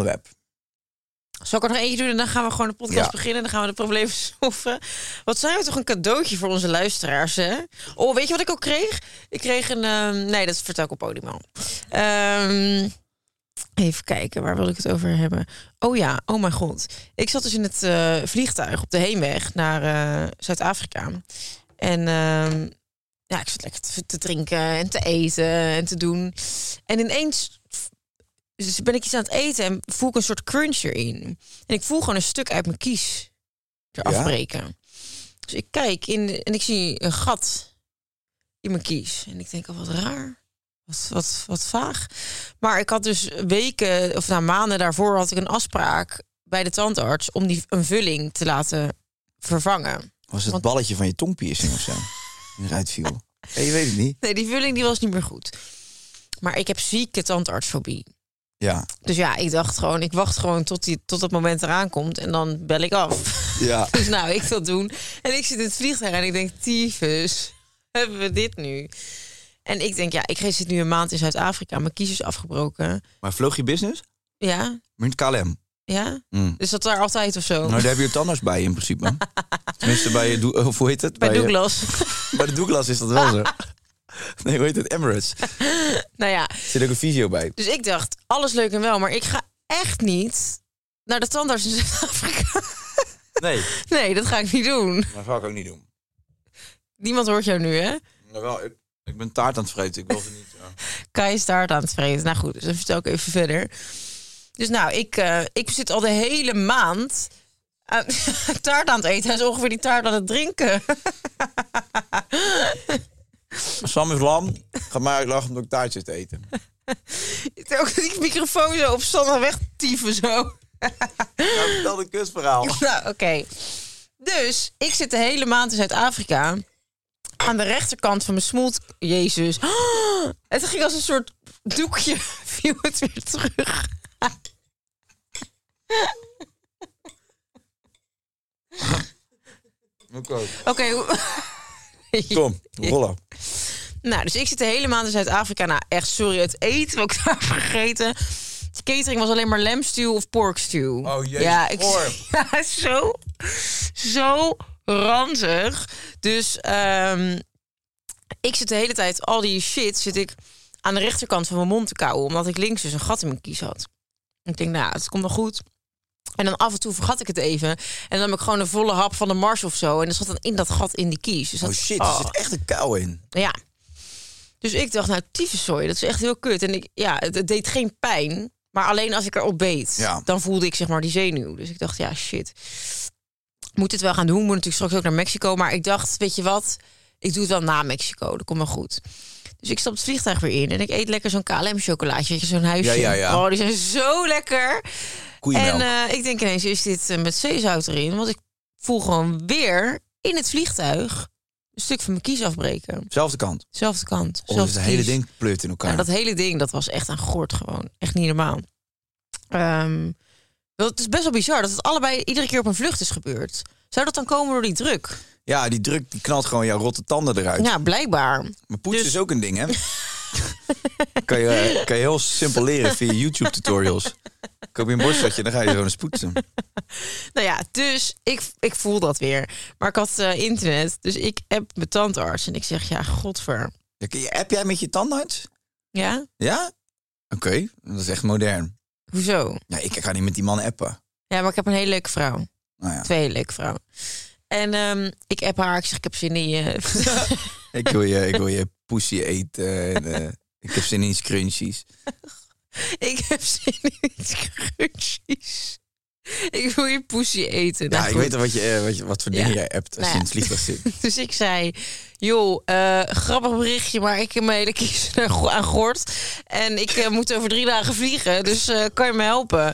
onderwerp. Zal ik er nog eentje doen en dan gaan we gewoon de podcast Ja. beginnen. Dan gaan we de problemen solven. Wat zijn we toch een cadeautje voor onze luisteraars, hè? Oh, weet je wat ik ook kreeg? Ik kreeg een... ehm, nee, dat vertel ik op podium al. Ehm, even kijken, waar wil ik het over hebben? Oh ja, oh mijn god. Ik zat dus in het eh, vliegtuig op de heenweg naar eh, Zuid-Afrika. En ehm, ja, ik zat lekker te, te drinken en te eten en te doen. En ineens dus ben ik iets aan het eten en voel ik een soort crunch erin. En ik voel gewoon een stuk uit mijn kies eraf Ja? breken. Dus ik kijk in de- en ik zie een gat in mijn kies. En ik denk al wat raar. Wat, wat, wat vaag. Maar ik had dus weken, of na maanden daarvoor had ik een afspraak bij de tandarts om die een vulling te laten vervangen. Was het Want- balletje van je tongpiercing of zo? Die eruit viel. Ja, je weet het niet. Nee, die vulling die was niet meer goed. Maar ik heb zieke tandartsfobie. Ja. Dus ja, ik dacht gewoon, ik wacht gewoon tot, die, tot dat moment eraan komt en dan bel ik af. Ja. Dus nou, ik dat doen. En ik zit in het vliegtuig en ik denk, tyfus, hebben we dit nu? En ik denk, ja, ik zit nu een maand in Zuid-Afrika, mijn kies is afgebroken. Maar vloog je business? Ja, Met KLM. ja. Mm. Is dat daar altijd of zo? Nou, daar heb je tandarts bij in principe. Tenminste, bij, je of hoe heet het? Bij je- Douglas. bij de Douglas is dat wel zo. Nee, hoe heet het? Emirates. nou ja, Er zit ook een visio bij. dus ik dacht, alles leuk en wel, maar ik ga echt niet naar de tandarts in Zuid-Afrika. Nee, Nee, dat ga ik niet doen. dat ga ik ook niet doen. Niemand hoort jou nu, hè? Nou wel, ik, ik ben taart aan het vreten. Ik wil ze niet... ja. Kai is taart aan het vreten. Nou goed, dus dan vertel ik even verder. Dus nou, ik, eh, ik zit al de hele maand aan, taart aan het eten. Hij is ongeveer die taart aan het drinken. Sam is lam. Ga maar uitlachen omdat ik taart zit te eten. Ook die microfoon zo op stand weg tyfen zo. Nou, vertel een kustverhaal. Nou, oké. Dus ik zit de hele maand in Zuid-Afrika. Aan de rechterkant van mijn smoelt. Jezus. het ging als een soort doekje. Viel het weer terug. Oké. Oké. Kom, rollen. Nou, dus ik zit de hele maand in Zuid-Afrika. Nou, echt sorry, het eten wat ik daar heb gegeten. De catering was alleen maar lamstew of porkstew. Oh, jezus, Ja, ik, ja zo, zo ranzig. Dus ehm, ik zit de hele tijd, al die shit zit ik aan de rechterkant van mijn mond te kauwen. Omdat ik links dus een gat in mijn kies had. Ik denk, nou, het komt wel goed. En dan af en toe vergat ik het even. En dan heb ik gewoon een volle hap van de Mars of zo. En dan zat dan in dat gat in die kies. Dus dat, Oh shit, er zit echt een kou in. Ja. Dus ik dacht, nou, tyfuszooi, dat is echt heel kut. En ik, ja, het, het deed geen pijn. Maar alleen als ik erop beet, Ja. dan voelde ik zeg maar die zenuw. Dus ik dacht, ja, shit. Moet het wel gaan doen. Moet natuurlijk straks ook naar Mexico. Maar ik dacht, weet je wat? Ik doe het wel na Mexico. Dat komt wel goed. Dus ik stap het vliegtuig weer in. En ik eet lekker zo'n KLM-chocolaatje. weet je, Zo'n huisje. Ja, ja, ja. Oh, die zijn zo lekker. Koeienmelk. En eh, ik denk ineens, is dit eh, met zeezout erin? Want ik voel gewoon weer in het vliegtuig een stuk van mijn kies afbreken. Zelfde kant. Zelfde kant. Oh, dus het hele ding pleurt in elkaar. Ja, dat hele ding, dat was echt aan gort gewoon. Echt niet normaal. Wel, het is best wel bizar dat het allebei iedere keer op een vlucht is gebeurd. Zou dat dan komen door die druk? Ja, die druk die knalt gewoon jouw rotte tanden eruit. Ja, blijkbaar. Maar poetsen Dus- is ook een ding, hè? kan, je, kan je heel simpel leren via YouTube-tutorials. Koop je een borsteltje, dan ga je gewoon eens poetsen. Nou ja, dus ik, ik voel dat weer. Maar ik had eh, internet, dus ik heb mijn tandarts. En ik zeg, ja, godver. Heb jij met je tandarts? Ja? Ja? Oké, dat is echt modern. Hoezo? Ja, ik ga niet met die man appen. Ja, maar ik heb een hele leuke vrouw. Nou ja, Twee leuke vrouwen. En ehm, ik app haar, ik zeg, ik heb zin in je. ik wil je, ik wil je pussy eten. En, eh, ik heb zin in scrunchies. ik heb zin in iets crunchies. Ik wil je poesie eten. Ja, Nou, ik goed. weet al wat, je, eh, wat, je, wat voor Ja. dingen jij hebt als Nou je ja. in het vliegtuig zit. Dus ik zei, joh, eh, grappig berichtje, maar ik heb mijn hele kies aan gort. En ik moet over drie dagen vliegen, dus kan je me helpen?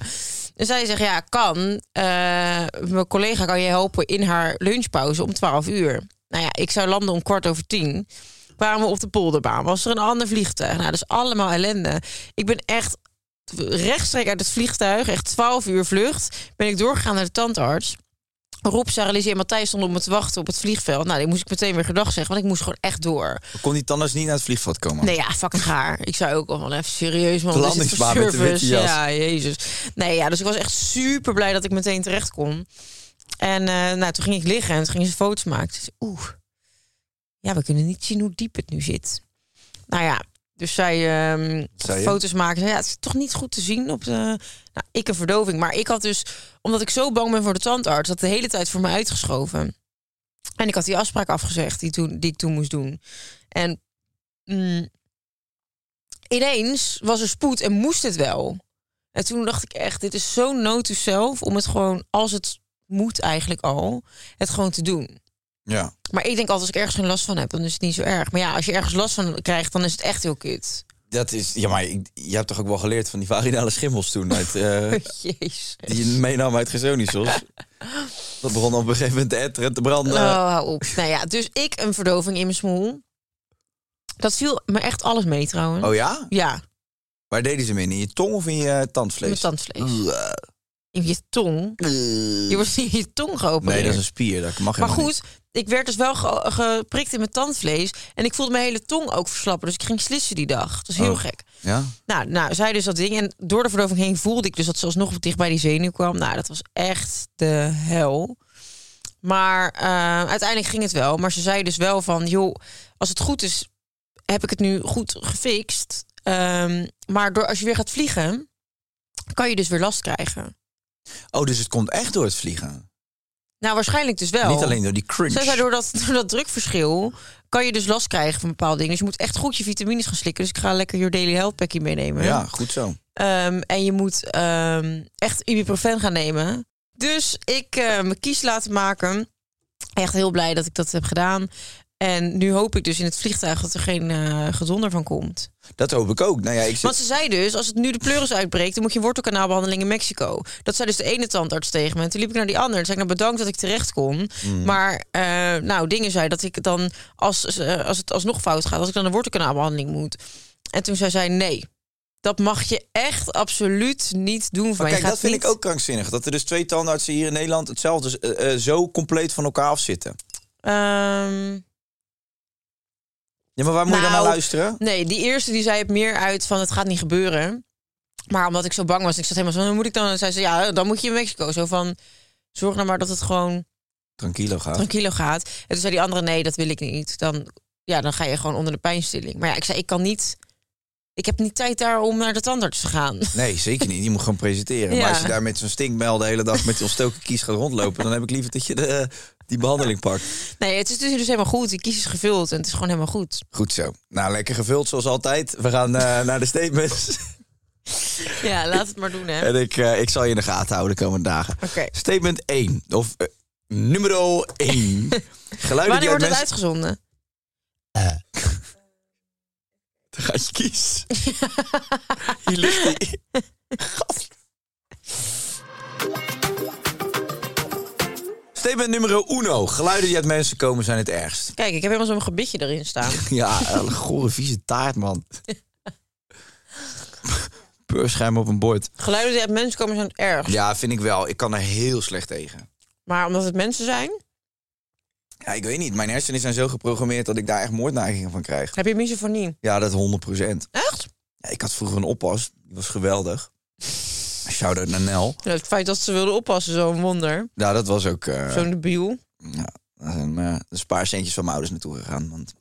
En zij zegt, ja, kan. Mijn collega kan je helpen in haar lunchpauze om 12 uur. Nou ja, ik zou landen om kwart over tien. Kwamen we op de polderbaan. Was er een ander vliegtuig? Nou, dus allemaal ellende. Ik ben echt rechtstreeks uit het vliegtuig, echt 12 uur vlucht, ben ik doorgegaan naar de tandarts. Rob, Sarah, en Matthijs stonden op me te wachten op het vliegveld. Nou, die moest ik meteen weer gedag zeggen, want ik moest gewoon echt door. Kon die tandarts niet naar het vliegveld komen? Nee, ja, fucking gaar. Ik zei ook al van even serieus, man. Landingsbaan met de witte jas. Ja, jezus. Nee, ja, dus ik was echt super blij dat ik meteen terecht kon. En eh, nou, toen ging ik liggen en toen gingen ze foto's maken. Dus, Oeh, ja, we kunnen niet zien hoe diep het nu zit. Nou ja, dus zij je? foto's maken. Ja, het is toch niet goed te zien op de... Nou, ik een verdoving. Maar ik had dus, omdat ik zo bang ben voor de tandarts... dat de hele tijd voor me uitgeschoven. En ik had die afspraak afgezegd die, toen, die ik toen moest doen. En mm, ineens was er spoed en moest het wel. En toen dacht ik echt, dit is zo nood to self... om het gewoon, als het moet eigenlijk al, het gewoon te doen. Ja. Maar ik denk altijd, als ik ergens geen last van heb, dan is het niet zo erg. Maar ja, als je ergens last van krijgt, dan is het echt heel kut. Dat is, ja, maar ik- je hebt toch ook wel geleerd van die vaginale schimmels toen uit, eh, Jezus. die je meenam uit Gersonisos. Dat begon op een gegeven moment te etteren, te branden. Oh, hou op. Nou ja, dus ik een verdoving in mijn smoel. Dat viel me echt alles mee trouwens. Oh ja? Ja, Waar deden ze hem in? In je tong of in je in tandvlees? mijn tandvlees. In je tong. Je wordt in je tong geopereerd. Nee, dat is een spier. Dat mag Maar goed, ik werd dus wel ge- geprikt in mijn tandvlees. En ik voelde mijn hele tong ook verslappen. Dus ik ging slissen die dag. Dat is heel Oh. gek. Ja? Nou, nou, zij dus dat ding. En door de verdoving heen voelde ik dus dat ze alsnog dicht bij die zenuw kwam. Nou, dat was echt de hel. Maar eh, uiteindelijk ging het wel. Maar ze zei dus wel van, joh, als het goed is, heb ik het nu goed gefixt. Ehm, maar door, als je weer gaat vliegen, kan je dus weer last krijgen. Oh, dus het komt echt door het vliegen. Nou, waarschijnlijk dus wel. Niet alleen door die crunch. Zij door dat, door dat drukverschil kan je dus last krijgen van bepaalde dingen. Dus je moet echt goed je vitamines gaan slikken. Dus ik ga lekker je Daily Health Packie meenemen. Ja, goed zo. Ehm, en je moet ehm, echt ibuprofen gaan nemen. Dus ik eh mijn kies laten maken. Echt heel blij dat ik dat heb gedaan. En nu hoop ik dus in het vliegtuig dat er geen eh gedonder van komt. Dat hoop ik ook. Nou ja, ik zit... Want ze zei dus, als het nu de pleuris uitbreekt... dan moet je wortelkanaalbehandeling in Mexico. Dat zei dus de ene tandarts tegen me. En toen liep ik naar die andere. Toen zei ik, nou bedankt dat ik terecht kon. Mm. Maar eh, nou, dingen zei dat ik dan, als, eh, als het alsnog fout gaat... als ik dan een wortelkanaalbehandeling moet. En toen zei zij, nee... Dat mag je echt absoluut niet doen. Van Maar kijk, dat vind niet- ik ook krankzinnig. Dat er dus twee tandartsen hier in Nederland hetzelfde zo compleet van elkaar afzitten. Ehm, Ja, maar waar moet je dan naar Nou, luisteren? nee, die eerste die zei het meer uit van het gaat niet gebeuren. Maar omdat ik zo bang was, ik zat helemaal zo, hoe moet ik dan? En zei ze, ja, dan moet je in Mexico. Zo van, zorg nou maar dat het gewoon Tranquilo gaat. tranquilo gaat. En toen zei die andere, nee, dat wil ik niet. Dan, ja, dan ga je gewoon onder de pijnstilling. Maar ja, ik zei, ik kan niet Ik heb niet tijd daar om naar de tandarts te gaan. Nee, zeker niet. Je moet gewoon presenteren. Ja. Maar als je daar met zo'n stinkbel de hele dag met zo'n stoken kies gaat rondlopen... dan heb ik liever dat je de, die behandeling pakt. Nee, het is dus, dus helemaal goed. Die kies is gevuld en het is gewoon helemaal goed. Goed zo. Nou, lekker gevuld zoals altijd. We gaan eh, naar de statements. Ja, laat het maar doen, hè. en ik, eh, ik zal je in de gaten houden de komende dagen. Oké. Statement 1. Of uh, nummer 1. Geluiden die Wanneer wordt het mensen... uitgezonden? Dan ga je kiezen. Hier ligt die. Gast. Statement nummer uno. Geluiden die uit mensen komen zijn het ergst. Kijk, ik heb helemaal zo'n gebitje erin staan. Ja, een gore vieze taart, man. Peurschuim op een bord. Geluiden die uit mensen komen zijn het erg. Ja, vind ik wel. Ik kan er heel slecht tegen. Maar omdat het mensen zijn, Ja, ik weet niet. Mijn hersenen zijn zo geprogrammeerd dat ik daar echt moordneigingen van krijg. heb je misofonie. Ja, dat 100% Echt? Ja, ik had vroeger een oppas. Die was geweldig. Shout-out naar Nel. Ja, het feit dat ze wilden oppassen, zo'n wonder. Ja, dat was ook... eh, Zo'n debiel. Ja, daar zijn eh, een paar centjes van mijn ouders naartoe gegaan. Want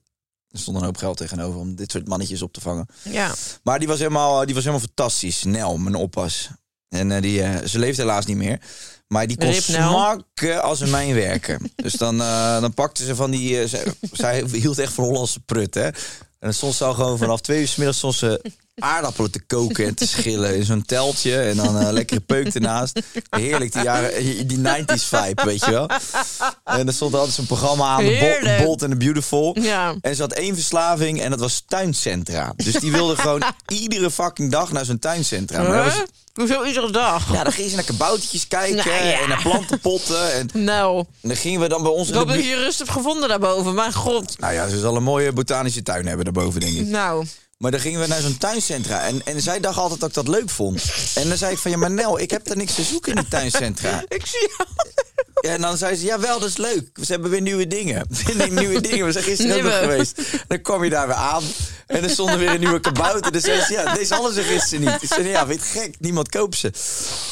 er stond een hoop geld tegenover om dit soort mannetjes op te vangen. Ja. Maar die was helemaal, die was helemaal fantastisch. Nel, mijn oppas. En eh, die, ze leeft helaas niet meer. Maar die kon Rip als een mijn werken. dus dan, eh, dan pakte ze van die... zij hield echt van Hollandse prut, hè. En dan stond ze al gewoon vanaf twee uur 's middags stond ze aardappelen te koken en te schillen in zo'n teltje. En dan eh lekkere peuk ernaast. Heerlijk, die, jaren, die 90s vibe, weet je wel. En er stond altijd zo'n programma aan, Heerlijk. Bold and the Beautiful. Ja. En ze had één verslaving en dat was tuincentra. Dus die wilde gewoon iedere fucking dag naar zo'n tuincentra. Maar dat was? Hoezo iedere dag? ja, dan ging ze naar kaboutertjes kijken Nou ja. en naar plantenpotten. En, Nou, en dan gingen we dan bij ons... ik hoop dat je rust hebt gevonden daarboven. Maar god. Nou ja, ze zal een mooie botanische tuin hebben daarboven, denk ik. Nou, Maar dan gingen we naar zo'n tuincentra. En, en zij dacht altijd dat ik dat leuk vond. En dan zei ik van, ja maar Nel, ik heb er niks te zoeken in die tuincentra. ik zie jou. Ja, en dan zei ze, ja wel, dat is leuk. Ze hebben weer nieuwe dingen. Nieuwe dingen, we zijn gisteren ook nog geweest. Dan kwam je daar weer aan. En er stonden weer een nieuwe kabouter. Dus zei ze, ja, deze hadden ze gisteren niet. Ik zei, ja, weet gek, niemand koopt ze.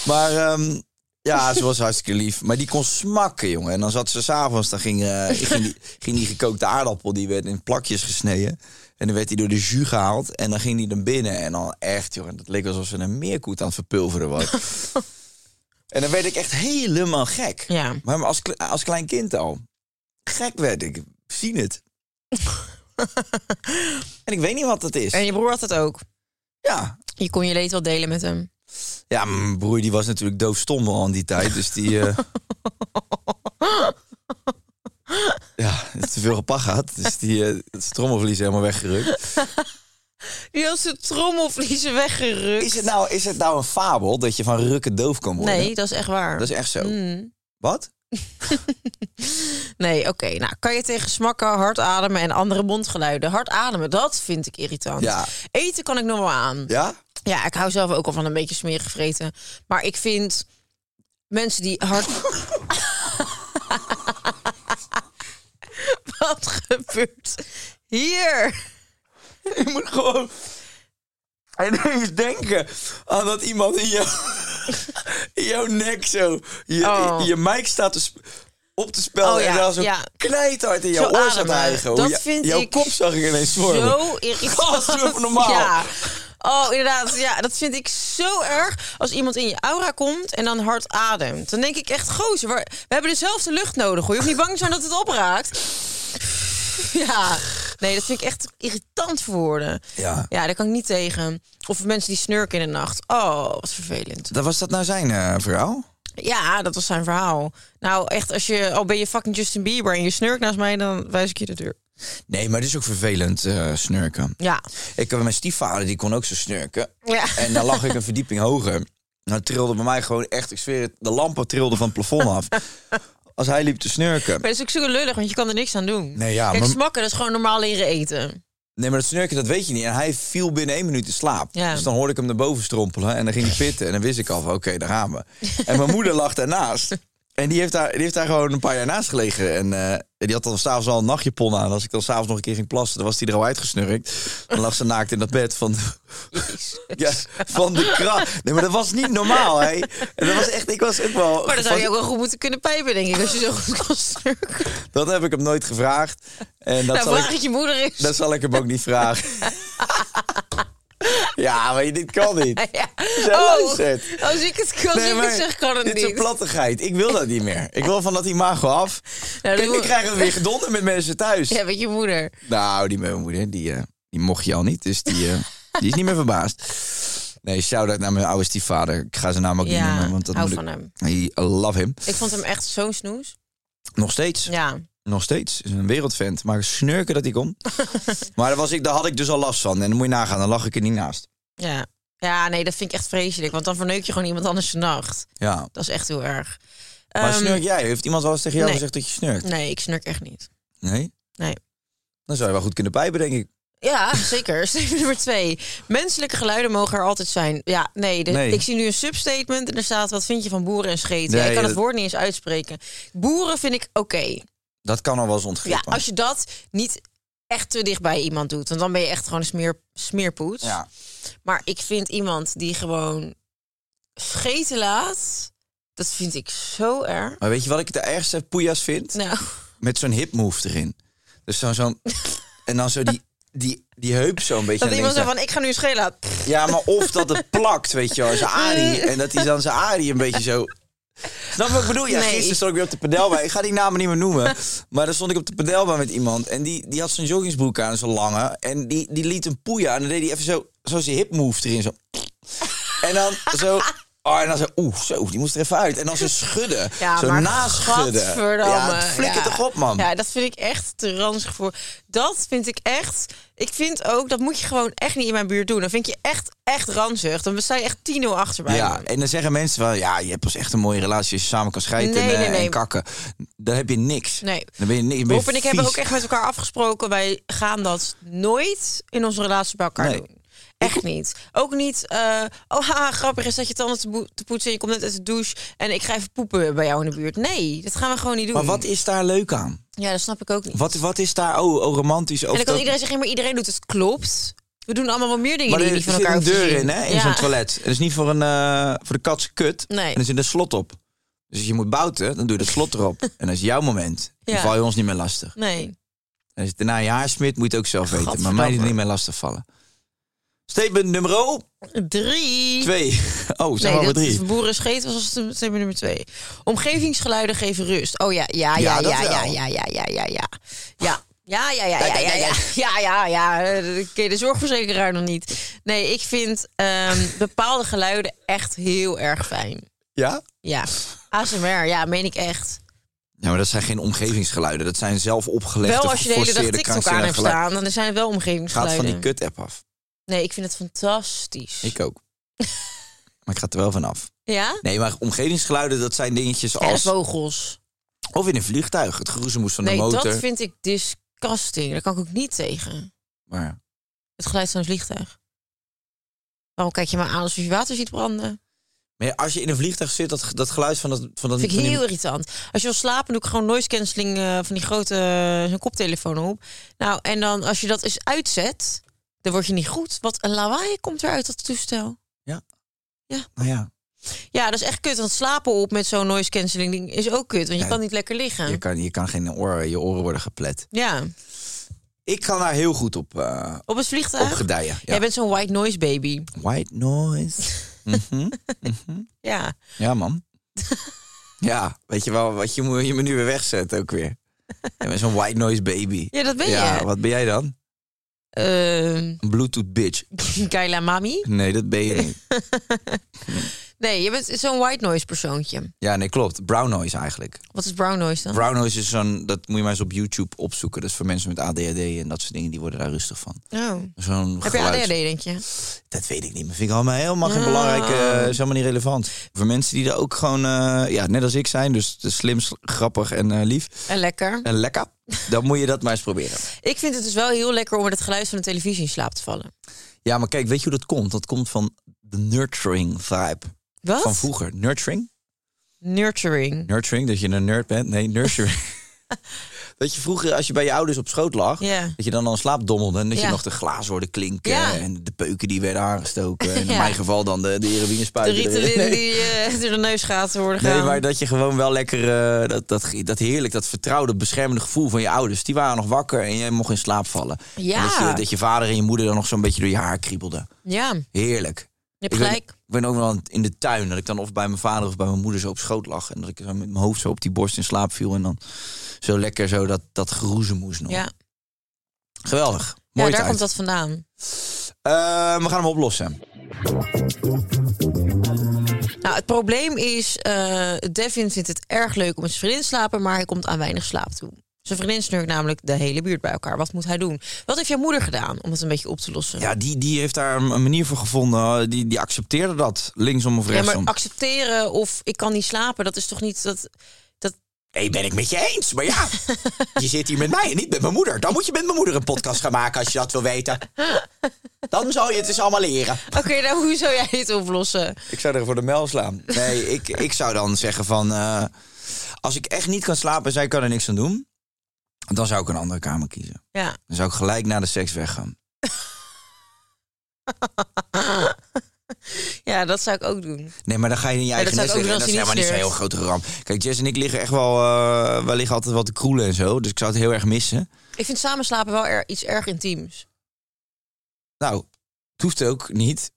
Maar ehm, ja, ze was hartstikke lief. Maar die kon smakken, jongen. En dan zat ze s'avonds, dan ging, eh, ging, die, ging die gekookte aardappel, die werd in plakjes gesneden. En dan werd hij door de jus gehaald. En dan ging die dan binnen. En dan echt, jongen, dat leek alsof ze een meerkoet aan het verpulveren was. en dan werd ik echt helemaal gek. Ja. Maar als, als klein kind al. Gek werd ik. Zie het. en ik weet niet wat het is. En je broer had het ook. Ja. Je kon je leed wel delen met hem. Ja, mijn broer die was natuurlijk doofstom al in die tijd. Dus die... eh, ja, te veel gepakt gehad. Dus die eh, het trommelvlies helemaal weggerukt. Die had zijn trommelvliezen weggerukt. Is het, nou, is het nou een fabel dat je van rukken doof kan worden? Nee, dat is echt waar. Dat is echt zo. Mm. Wat? Nee, oké. Nou, kan je tegen smakken, hard ademen en andere mondgeluiden? Hard ademen, dat vind ik irritant. Ja. Eten kan ik nog wel aan. Ja? Ja, ik hou zelf ook al van een beetje smerig vreten. Maar ik vind mensen die hard... Wat gebeurt hier? Je moet gewoon ineens denken aan dat iemand in, jou, in jouw nek zo je, Oh. je mic staat op te spelen Oh ja, en dan zo ja. knijthard in jouw Zo oor. Dat vind jouw ik kop zag ik ineens voor. Zo irritant. Gast, normaal. Ja. Oh, inderdaad. Ja, dat vind ik zo erg. Als iemand in je aura komt en dan hard ademt. Dan denk ik echt, gozer, we hebben dezelfde lucht nodig. Hoor. Je hoeft niet bang te zijn dat het opraakt. Ja, nee, dat vind ik echt irritant voor woorden. Ja. Ja, daar kan ik niet tegen. Of mensen die snurken in de nacht. Oh, wat vervelend. Dat was dat nou zijn eh, verhaal? Ja, dat was zijn verhaal. Nou, echt, als je al ben je fucking Justin Bieber en je snurkt naast mij, dan wijs ik je de deur. Nee, maar het is ook vervelend eh, snurken. Ja. Ik heb mijn stiefvader, die kon ook zo snurken. Ja. En dan lag ik een verdieping hoger. Dan trilde bij mij gewoon echt, ik zweer het, de lampen trilden van het plafond af. Als hij liep te snurken. Maar dat is ook zo lullig, want je kan er niks aan doen. Nee, ja, Kijk, maar- smakken, dat is gewoon normaal leren eten. Nee, maar dat snurken, dat weet je niet. En hij viel binnen één minuut in slaap. Ja. Dus dan hoorde ik hem naar boven strompelen. En dan ging hij pitten. En dan wist ik al van, oké, daar gaan we. En mijn moeder lag daarnaast. En die heeft daar, die heeft daar gewoon een paar jaar naast gelegen. En eh, die had dan s'avonds al een nachtjapon aan. Als ik dan s'avonds nog een keer ging plassen, dan was die er al uitgesnurkt. Dan lag ze naakt in dat bed van... Ja, van de kracht. Nee, maar dat was niet normaal, hè. En dat was echt, ik was ook wel... Maar dan zou je ook wel goed moeten kunnen pijpen, denk ik, als je zo goed kan snurken. Dat heb ik hem nooit gevraagd. En dat, Nou, zal vraag ik, het je moeder is. dat zal ik hem ook niet vragen. Ja, maar dit kan niet. Ja. Oh, als ik het, als Nee, ik maar het zeg, kan het dit is een niet. plattigheid. Ik wil dat niet meer. Ik wil van dat imago af. Nou, Kijk, ik krijg het weer gedonder met mensen thuis. Ja, met je moeder. Nou, die mijn moeder, die, eh, die mocht je al niet. Dus die, eh, die is niet meer verbaasd. Nee, shout-out naar mijn oude stiefvader. Ik ga zijn naam ook niet noemen. Want dat hou moet van ik... hem. I love him. Ik vond hem echt zo'n snoes. Nog steeds. Ja. Nog steeds. Is een wereldvent. Maar snurken dat hij komt. maar daar, was ik, daar had ik dus al last van. En dan moet je nagaan. Dan lag ik er niet naast. Ja. Ja, nee, dat vind ik echt vreselijk. Want dan verneuk je gewoon iemand anders zijn nacht. Ja. Dat is echt heel erg. Maar Ehm, snurk jij? Heeft iemand wel eens tegen jou nee. gezegd dat je snurkt? Nee, ik snurk echt niet. Nee? Nee. Dan zou je wel goed kunnen pijpen, denk ik. Ja, zeker. Statement nummer twee. Menselijke geluiden mogen er altijd zijn. Ja, nee, de- Nee. Ik zie nu een substatement en er staat... wat vind je van boeren en scheten? Ja, ik kan het woord niet eens uitspreken. Boeren vind ik oké. Dat kan al wel eens Ja, ontglippen. als je dat niet echt te dicht bij iemand doet... want dan ben je echt gewoon een smeer, smeerpoets. Ja. Maar ik vind iemand die gewoon scheten laat... dat vind ik zo erg. Maar weet je wat ik de ergste poejas vind? Nou, Met zo'n hip move erin. Dus zo'n... zo'n en dan zo die, die, die heup zo een beetje dat iemand zo van, ik ga nu schelen. Ja, maar of dat het plakt, weet je wel, zijn arie. En dat hij dan zijn arie een beetje zo... Snap je wat ik bedoel? Ja, Nee. gisteren stond ik weer op de pedelbaan. Ik ga die namen niet meer noemen. Maar dan stond ik op de pedelbaan met iemand. En die, die had zijn joggingsbroek aan, zo'n lange. En die, die liet een aan. En dan deed hij even zo, zo zijn hip move erin. Zo. En dan zo... Oh, en dan zo, oeh, zo, die moest er even uit. En dan zo schudden. Ja, zo naschudden. Ja, flikker Ja. toch op, man. Ja, dat vind ik echt te ranzig voor. Dat vind ik echt... Ik vind ook, dat moet je gewoon echt niet in mijn buurt doen. Dan vind je echt, echt ranzig. Dan sta je echt 10-0 achter bij Ja, me. en dan zeggen mensen van... Ja, je hebt pas echt een mooie relatie als je samen kan scheiden Nee, en, nee, eh, nee. en kakken. Dan heb je niks. Nee. Dan ben je, niks. Rob en ik hebben ook echt met elkaar afgesproken. Wij gaan dat nooit in onze relatie bij elkaar doen. Echt niet. Ook niet, eh, oh haha, grappig is dat je tanden te, te poetsen en je komt net uit de douche en ik ga even poepen bij jou in de buurt. Nee, dat gaan we gewoon niet doen. Maar wat is daar leuk aan? Ja, dat snap ik ook niet. Wat, wat is daar oh, oh romantisch en over? dan kan dat- iedereen zeggen, maar iedereen doet het. Klopt. We doen allemaal wel meer dingen maar die er niet van zit elkaar een hoeft te deur in, hè, in Ja. zo'n toilet. En dat is niet voor, een, eh, voor de katse kut. Nee. En er zit een slot op. Dus als je moet bouten, dan doe je dat slot erop. en dat is jouw moment. Dan Ja. val je ons niet meer lastig. Nee. En als je daarna je haar smit, moet je het ook zelf weten. Maar mij Gadverdamme. niet meer lastig vallen. Statement nummer Drie. twee. Oh, zijn we Nee, dat drie? boeren scheet was statement nummer twee. Omgevingsgeluiden geven rust. Oh ja, ja, Ja, ja, ja, ja, ja, ja, ja, ja, ja. Ja. Ja, ja, ja, ja, ja, ja, ja, ja, ja. Ken je de zorgverzekeraar nog niet? Nee, ik vind ehm, bepaalde geluiden echt heel erg fijn. Ja? Ja, ASMR, ja, meen ik echt. Ja, maar dat zijn geen omgevingsgeluiden. Dat zijn zelf opgelegde, Wel als je de hele dag TikTok aan hebt staan, dan zijn het wel Gaat omgevingsgeluiden. van die kut-app af. Nee, ik vind het fantastisch. Ik ook. maar ik ga er wel van af. Ja? Nee, maar omgevingsgeluiden, dat zijn dingetjes Ja, als... vogels. Of in een vliegtuig, het geroezemoes van de Nee, motor. dat vind ik disgusting. Daar kan ik ook niet tegen. Maar Het geluid van een vliegtuig. Waarom kijk je me aan alsof je water ziet branden? Maar als je in een vliegtuig zit, dat, dat geluid van dat... Van dat vind ik die- heel irritant. Als je wil slapen, doe ik gewoon noise cancelling eh, van die grote zo'n koptelefoon op. Nou, en dan als je dat eens uitzet, dan word je niet goed. Wat een lawaai komt er uit dat toestel. Nou ja, Ja, dat is echt kut. Want slapen op met zo'n noise cancelling ding is ook kut. Want je Ja, kan niet lekker liggen. je kan, je kan geen oren, je oren worden geplet. Ja, Ik kan daar heel goed op, eh op het vliegtuig. op gedijen. Ja. Jij bent zo'n white noise baby. White noise. Mhm. Ja. Ja, man. ja, weet je wel, wat je, moet, je me nu weer wegzet ook weer. Je bent zo'n white noise baby. Ja, dat ben ja, je. wat ben jij dan? Een Bluetooth bitch. Kaila Mami? Nee, dat ben je niet. Nee, je bent zo'n white noise persoontje. Ja, nee, klopt. Brown noise eigenlijk. Wat is brown noise dan? Brown noise is zo'n, dat moet je maar eens op YouTube opzoeken. Dat is voor mensen met ADHD en dat soort dingen, die worden daar rustig van. Oh. Zo'n Heb je ADHD, denk je? Dat weet ik niet, maar vind ik allemaal helemaal geen Ah. belangrijke, eh, is helemaal niet relevant. Voor mensen die er ook gewoon, eh, ja, net als ik zijn, dus slim, grappig en eh, lief En lekker. en lekker, dan moet je dat maar eens proberen. Ik vind het dus wel heel lekker om met het geluid van de televisie in slaap te vallen. Ja, maar kijk, weet je hoe dat komt? Dat komt van de nurturing vibe Wat? van vroeger. Nurturing? Nurturing. Nurturing, dat je een nerd bent? Nee, nurturing. dat je vroeger, als je bij je ouders op schoot lag, dat je dan al slaapdommelde en dat je nog de glazen hoorde klinken Ja. en de peuken die werden aangestoken. En in Ja. mijn geval dan de, de De heroïnespuiten rieten erin. die, Nee. die eh, door de neusgaten worden Nee, gaan. maar dat je gewoon wel lekker, eh, dat, dat, dat heerlijk, dat vertrouwde, beschermende gevoel van je ouders. Die waren nog wakker en jij mocht in slaap vallen. Ja. En dat, je, dat je vader en je moeder dan nog zo'n beetje door je haar kriebelden. Ja, je Heerlijk. hebt Ik ben, gelijk. Ik ben ook wel in de tuin, dat ik dan of bij mijn vader of bij mijn moeder zo op schoot lag. En dat ik zo met mijn hoofd zo op die borst in slaap viel. En dan zo lekker zo dat, dat geroezemoes nog. Ja, Geweldig. ja Mooi daar tijd. komt dat vandaan. Eh, we gaan hem oplossen. Nou, het probleem is, eh, Devin vindt het erg leuk om met zijn vriendin te slapen, maar hij komt aan weinig slaap toe. Zijn vriendin snurkt namelijk de hele buurt bij elkaar. Wat moet hij doen? Wat heeft jouw moeder gedaan om het een beetje op te lossen? Ja, die, die heeft daar een manier voor gevonden. Die, die accepteerde dat, linksom of Ja, rechtsom. maar accepteren of ik kan niet slapen, dat is toch niet dat. dat Hey, ben ik met je eens. Maar ja, je zit hier met mij en niet met mijn moeder. Dan moet je met mijn moeder een podcast gaan maken als je dat wil weten. Dan zal je het eens allemaal leren. Oké, nou hoe zou jij het oplossen? Ik zou er voor de mel slaan. Nee, ik, ik zou dan zeggen van... eh, als ik echt niet kan slapen en zij kan er niks aan doen... dan zou ik een andere kamer kiezen. Ja. Dan zou ik gelijk na de seks weggaan. ja, dat zou ik ook doen. Nee, maar dan ga je in je eigen dat nest liggen. En dat is helemaal niet zo'n heel grote ramp. Kijk, Jess en ik liggen echt wel... eh wij liggen altijd wel te kroelen en zo. Dus ik zou het heel erg missen. Ik vind samen slapen wel er, iets erg intiems. Nou, het hoeft ook niet.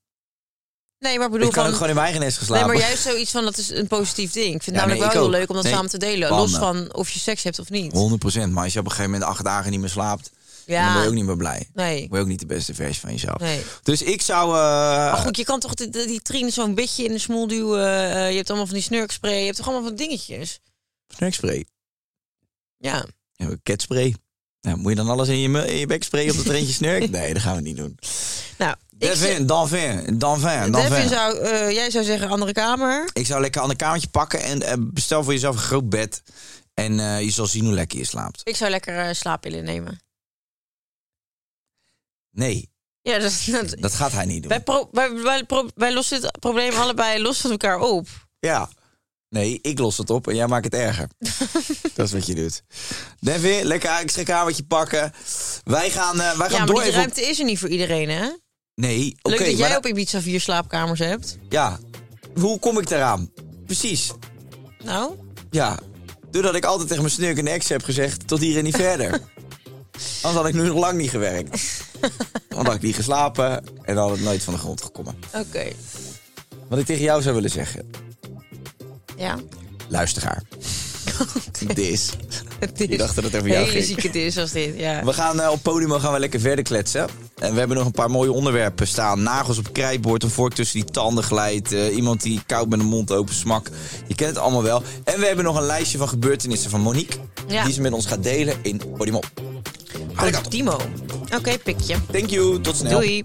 Nee, maar ik bedoel Ik kan van. ook gewoon in mijn eigen nest Nee, geslapen. maar juist zoiets van dat is een positief ding. Ik vind het Ja, namelijk nee, wel heel leuk om dat Nee, samen te delen. banden. Los van of je seks hebt of niet. 100% Maar als je op een gegeven moment acht dagen niet meer slaapt... dan Ja. word je ook niet meer blij. Nee. Dan word je ook niet de beste versie van jezelf. Nee. Dus ik zou... eh, Maar goed, je kan toch die, die trien zo'n beetje in de smoel duwen. eh, je hebt allemaal van die snurkspray. Je hebt toch allemaal van dingetjes. Snackspray. Ja. Ja, catspray. Nou, moet je dan alles in je, in je bek sprayen op dat er eentje snurkt? Nee, dat gaan we niet doen. Nou, ik zou- Devin, dan vin, dan vin, dan Devin vin. zou, eh, jij zou zeggen andere kamer. Ik zou lekker aan een kamertje pakken en eh, bestel voor jezelf een groot bed. En eh, je zal zien hoe lekker je slaapt. Ik zou lekker slaappillen nemen. Nee, Ja, dat, dat, dat gaat hij niet doen. wij, pro- wij, wij, pro- wij lossen dit probleem allebei los van elkaar op. Ja. Nee, ik los het op en jij maakt het erger. dat is wat je doet. Devin, lekker een extra kamertje pakken. Wij gaan, eh, wij gaan Ja, maar door die op- ruimte is er niet voor iedereen, hè? Nee, oké. Leuk dat jij da- op Ibiza vier slaapkamers hebt. Ja, hoe kom ik daaraan? Precies. Nou, Ja, doordat ik altijd tegen mijn snurkende ex heb gezegd... tot hier en niet verder. Anders had ik nu nog lang niet gewerkt. Dan had ik niet geslapen en dan had het nooit van de grond gekomen. oké. Wat ik tegen jou zou willen zeggen... Ja. luisteraar. Dis. Het is Je dacht dat het over jou hele ging. zieke dis als dit, ja. We gaan eh, op podium gaan we lekker verder kletsen. En we hebben nog een paar mooie onderwerpen staan. Nagels op krijtbord, een vork tussen die tanden glijdt. eh, iemand die koud met een mond open smak. Je kent het allemaal wel. En we hebben nog een lijstje van gebeurtenissen van Monique. Ja. Die ze met ons gaat delen in Podium op. Timo. Oké, pikje. Thank you, tot snel. Doei.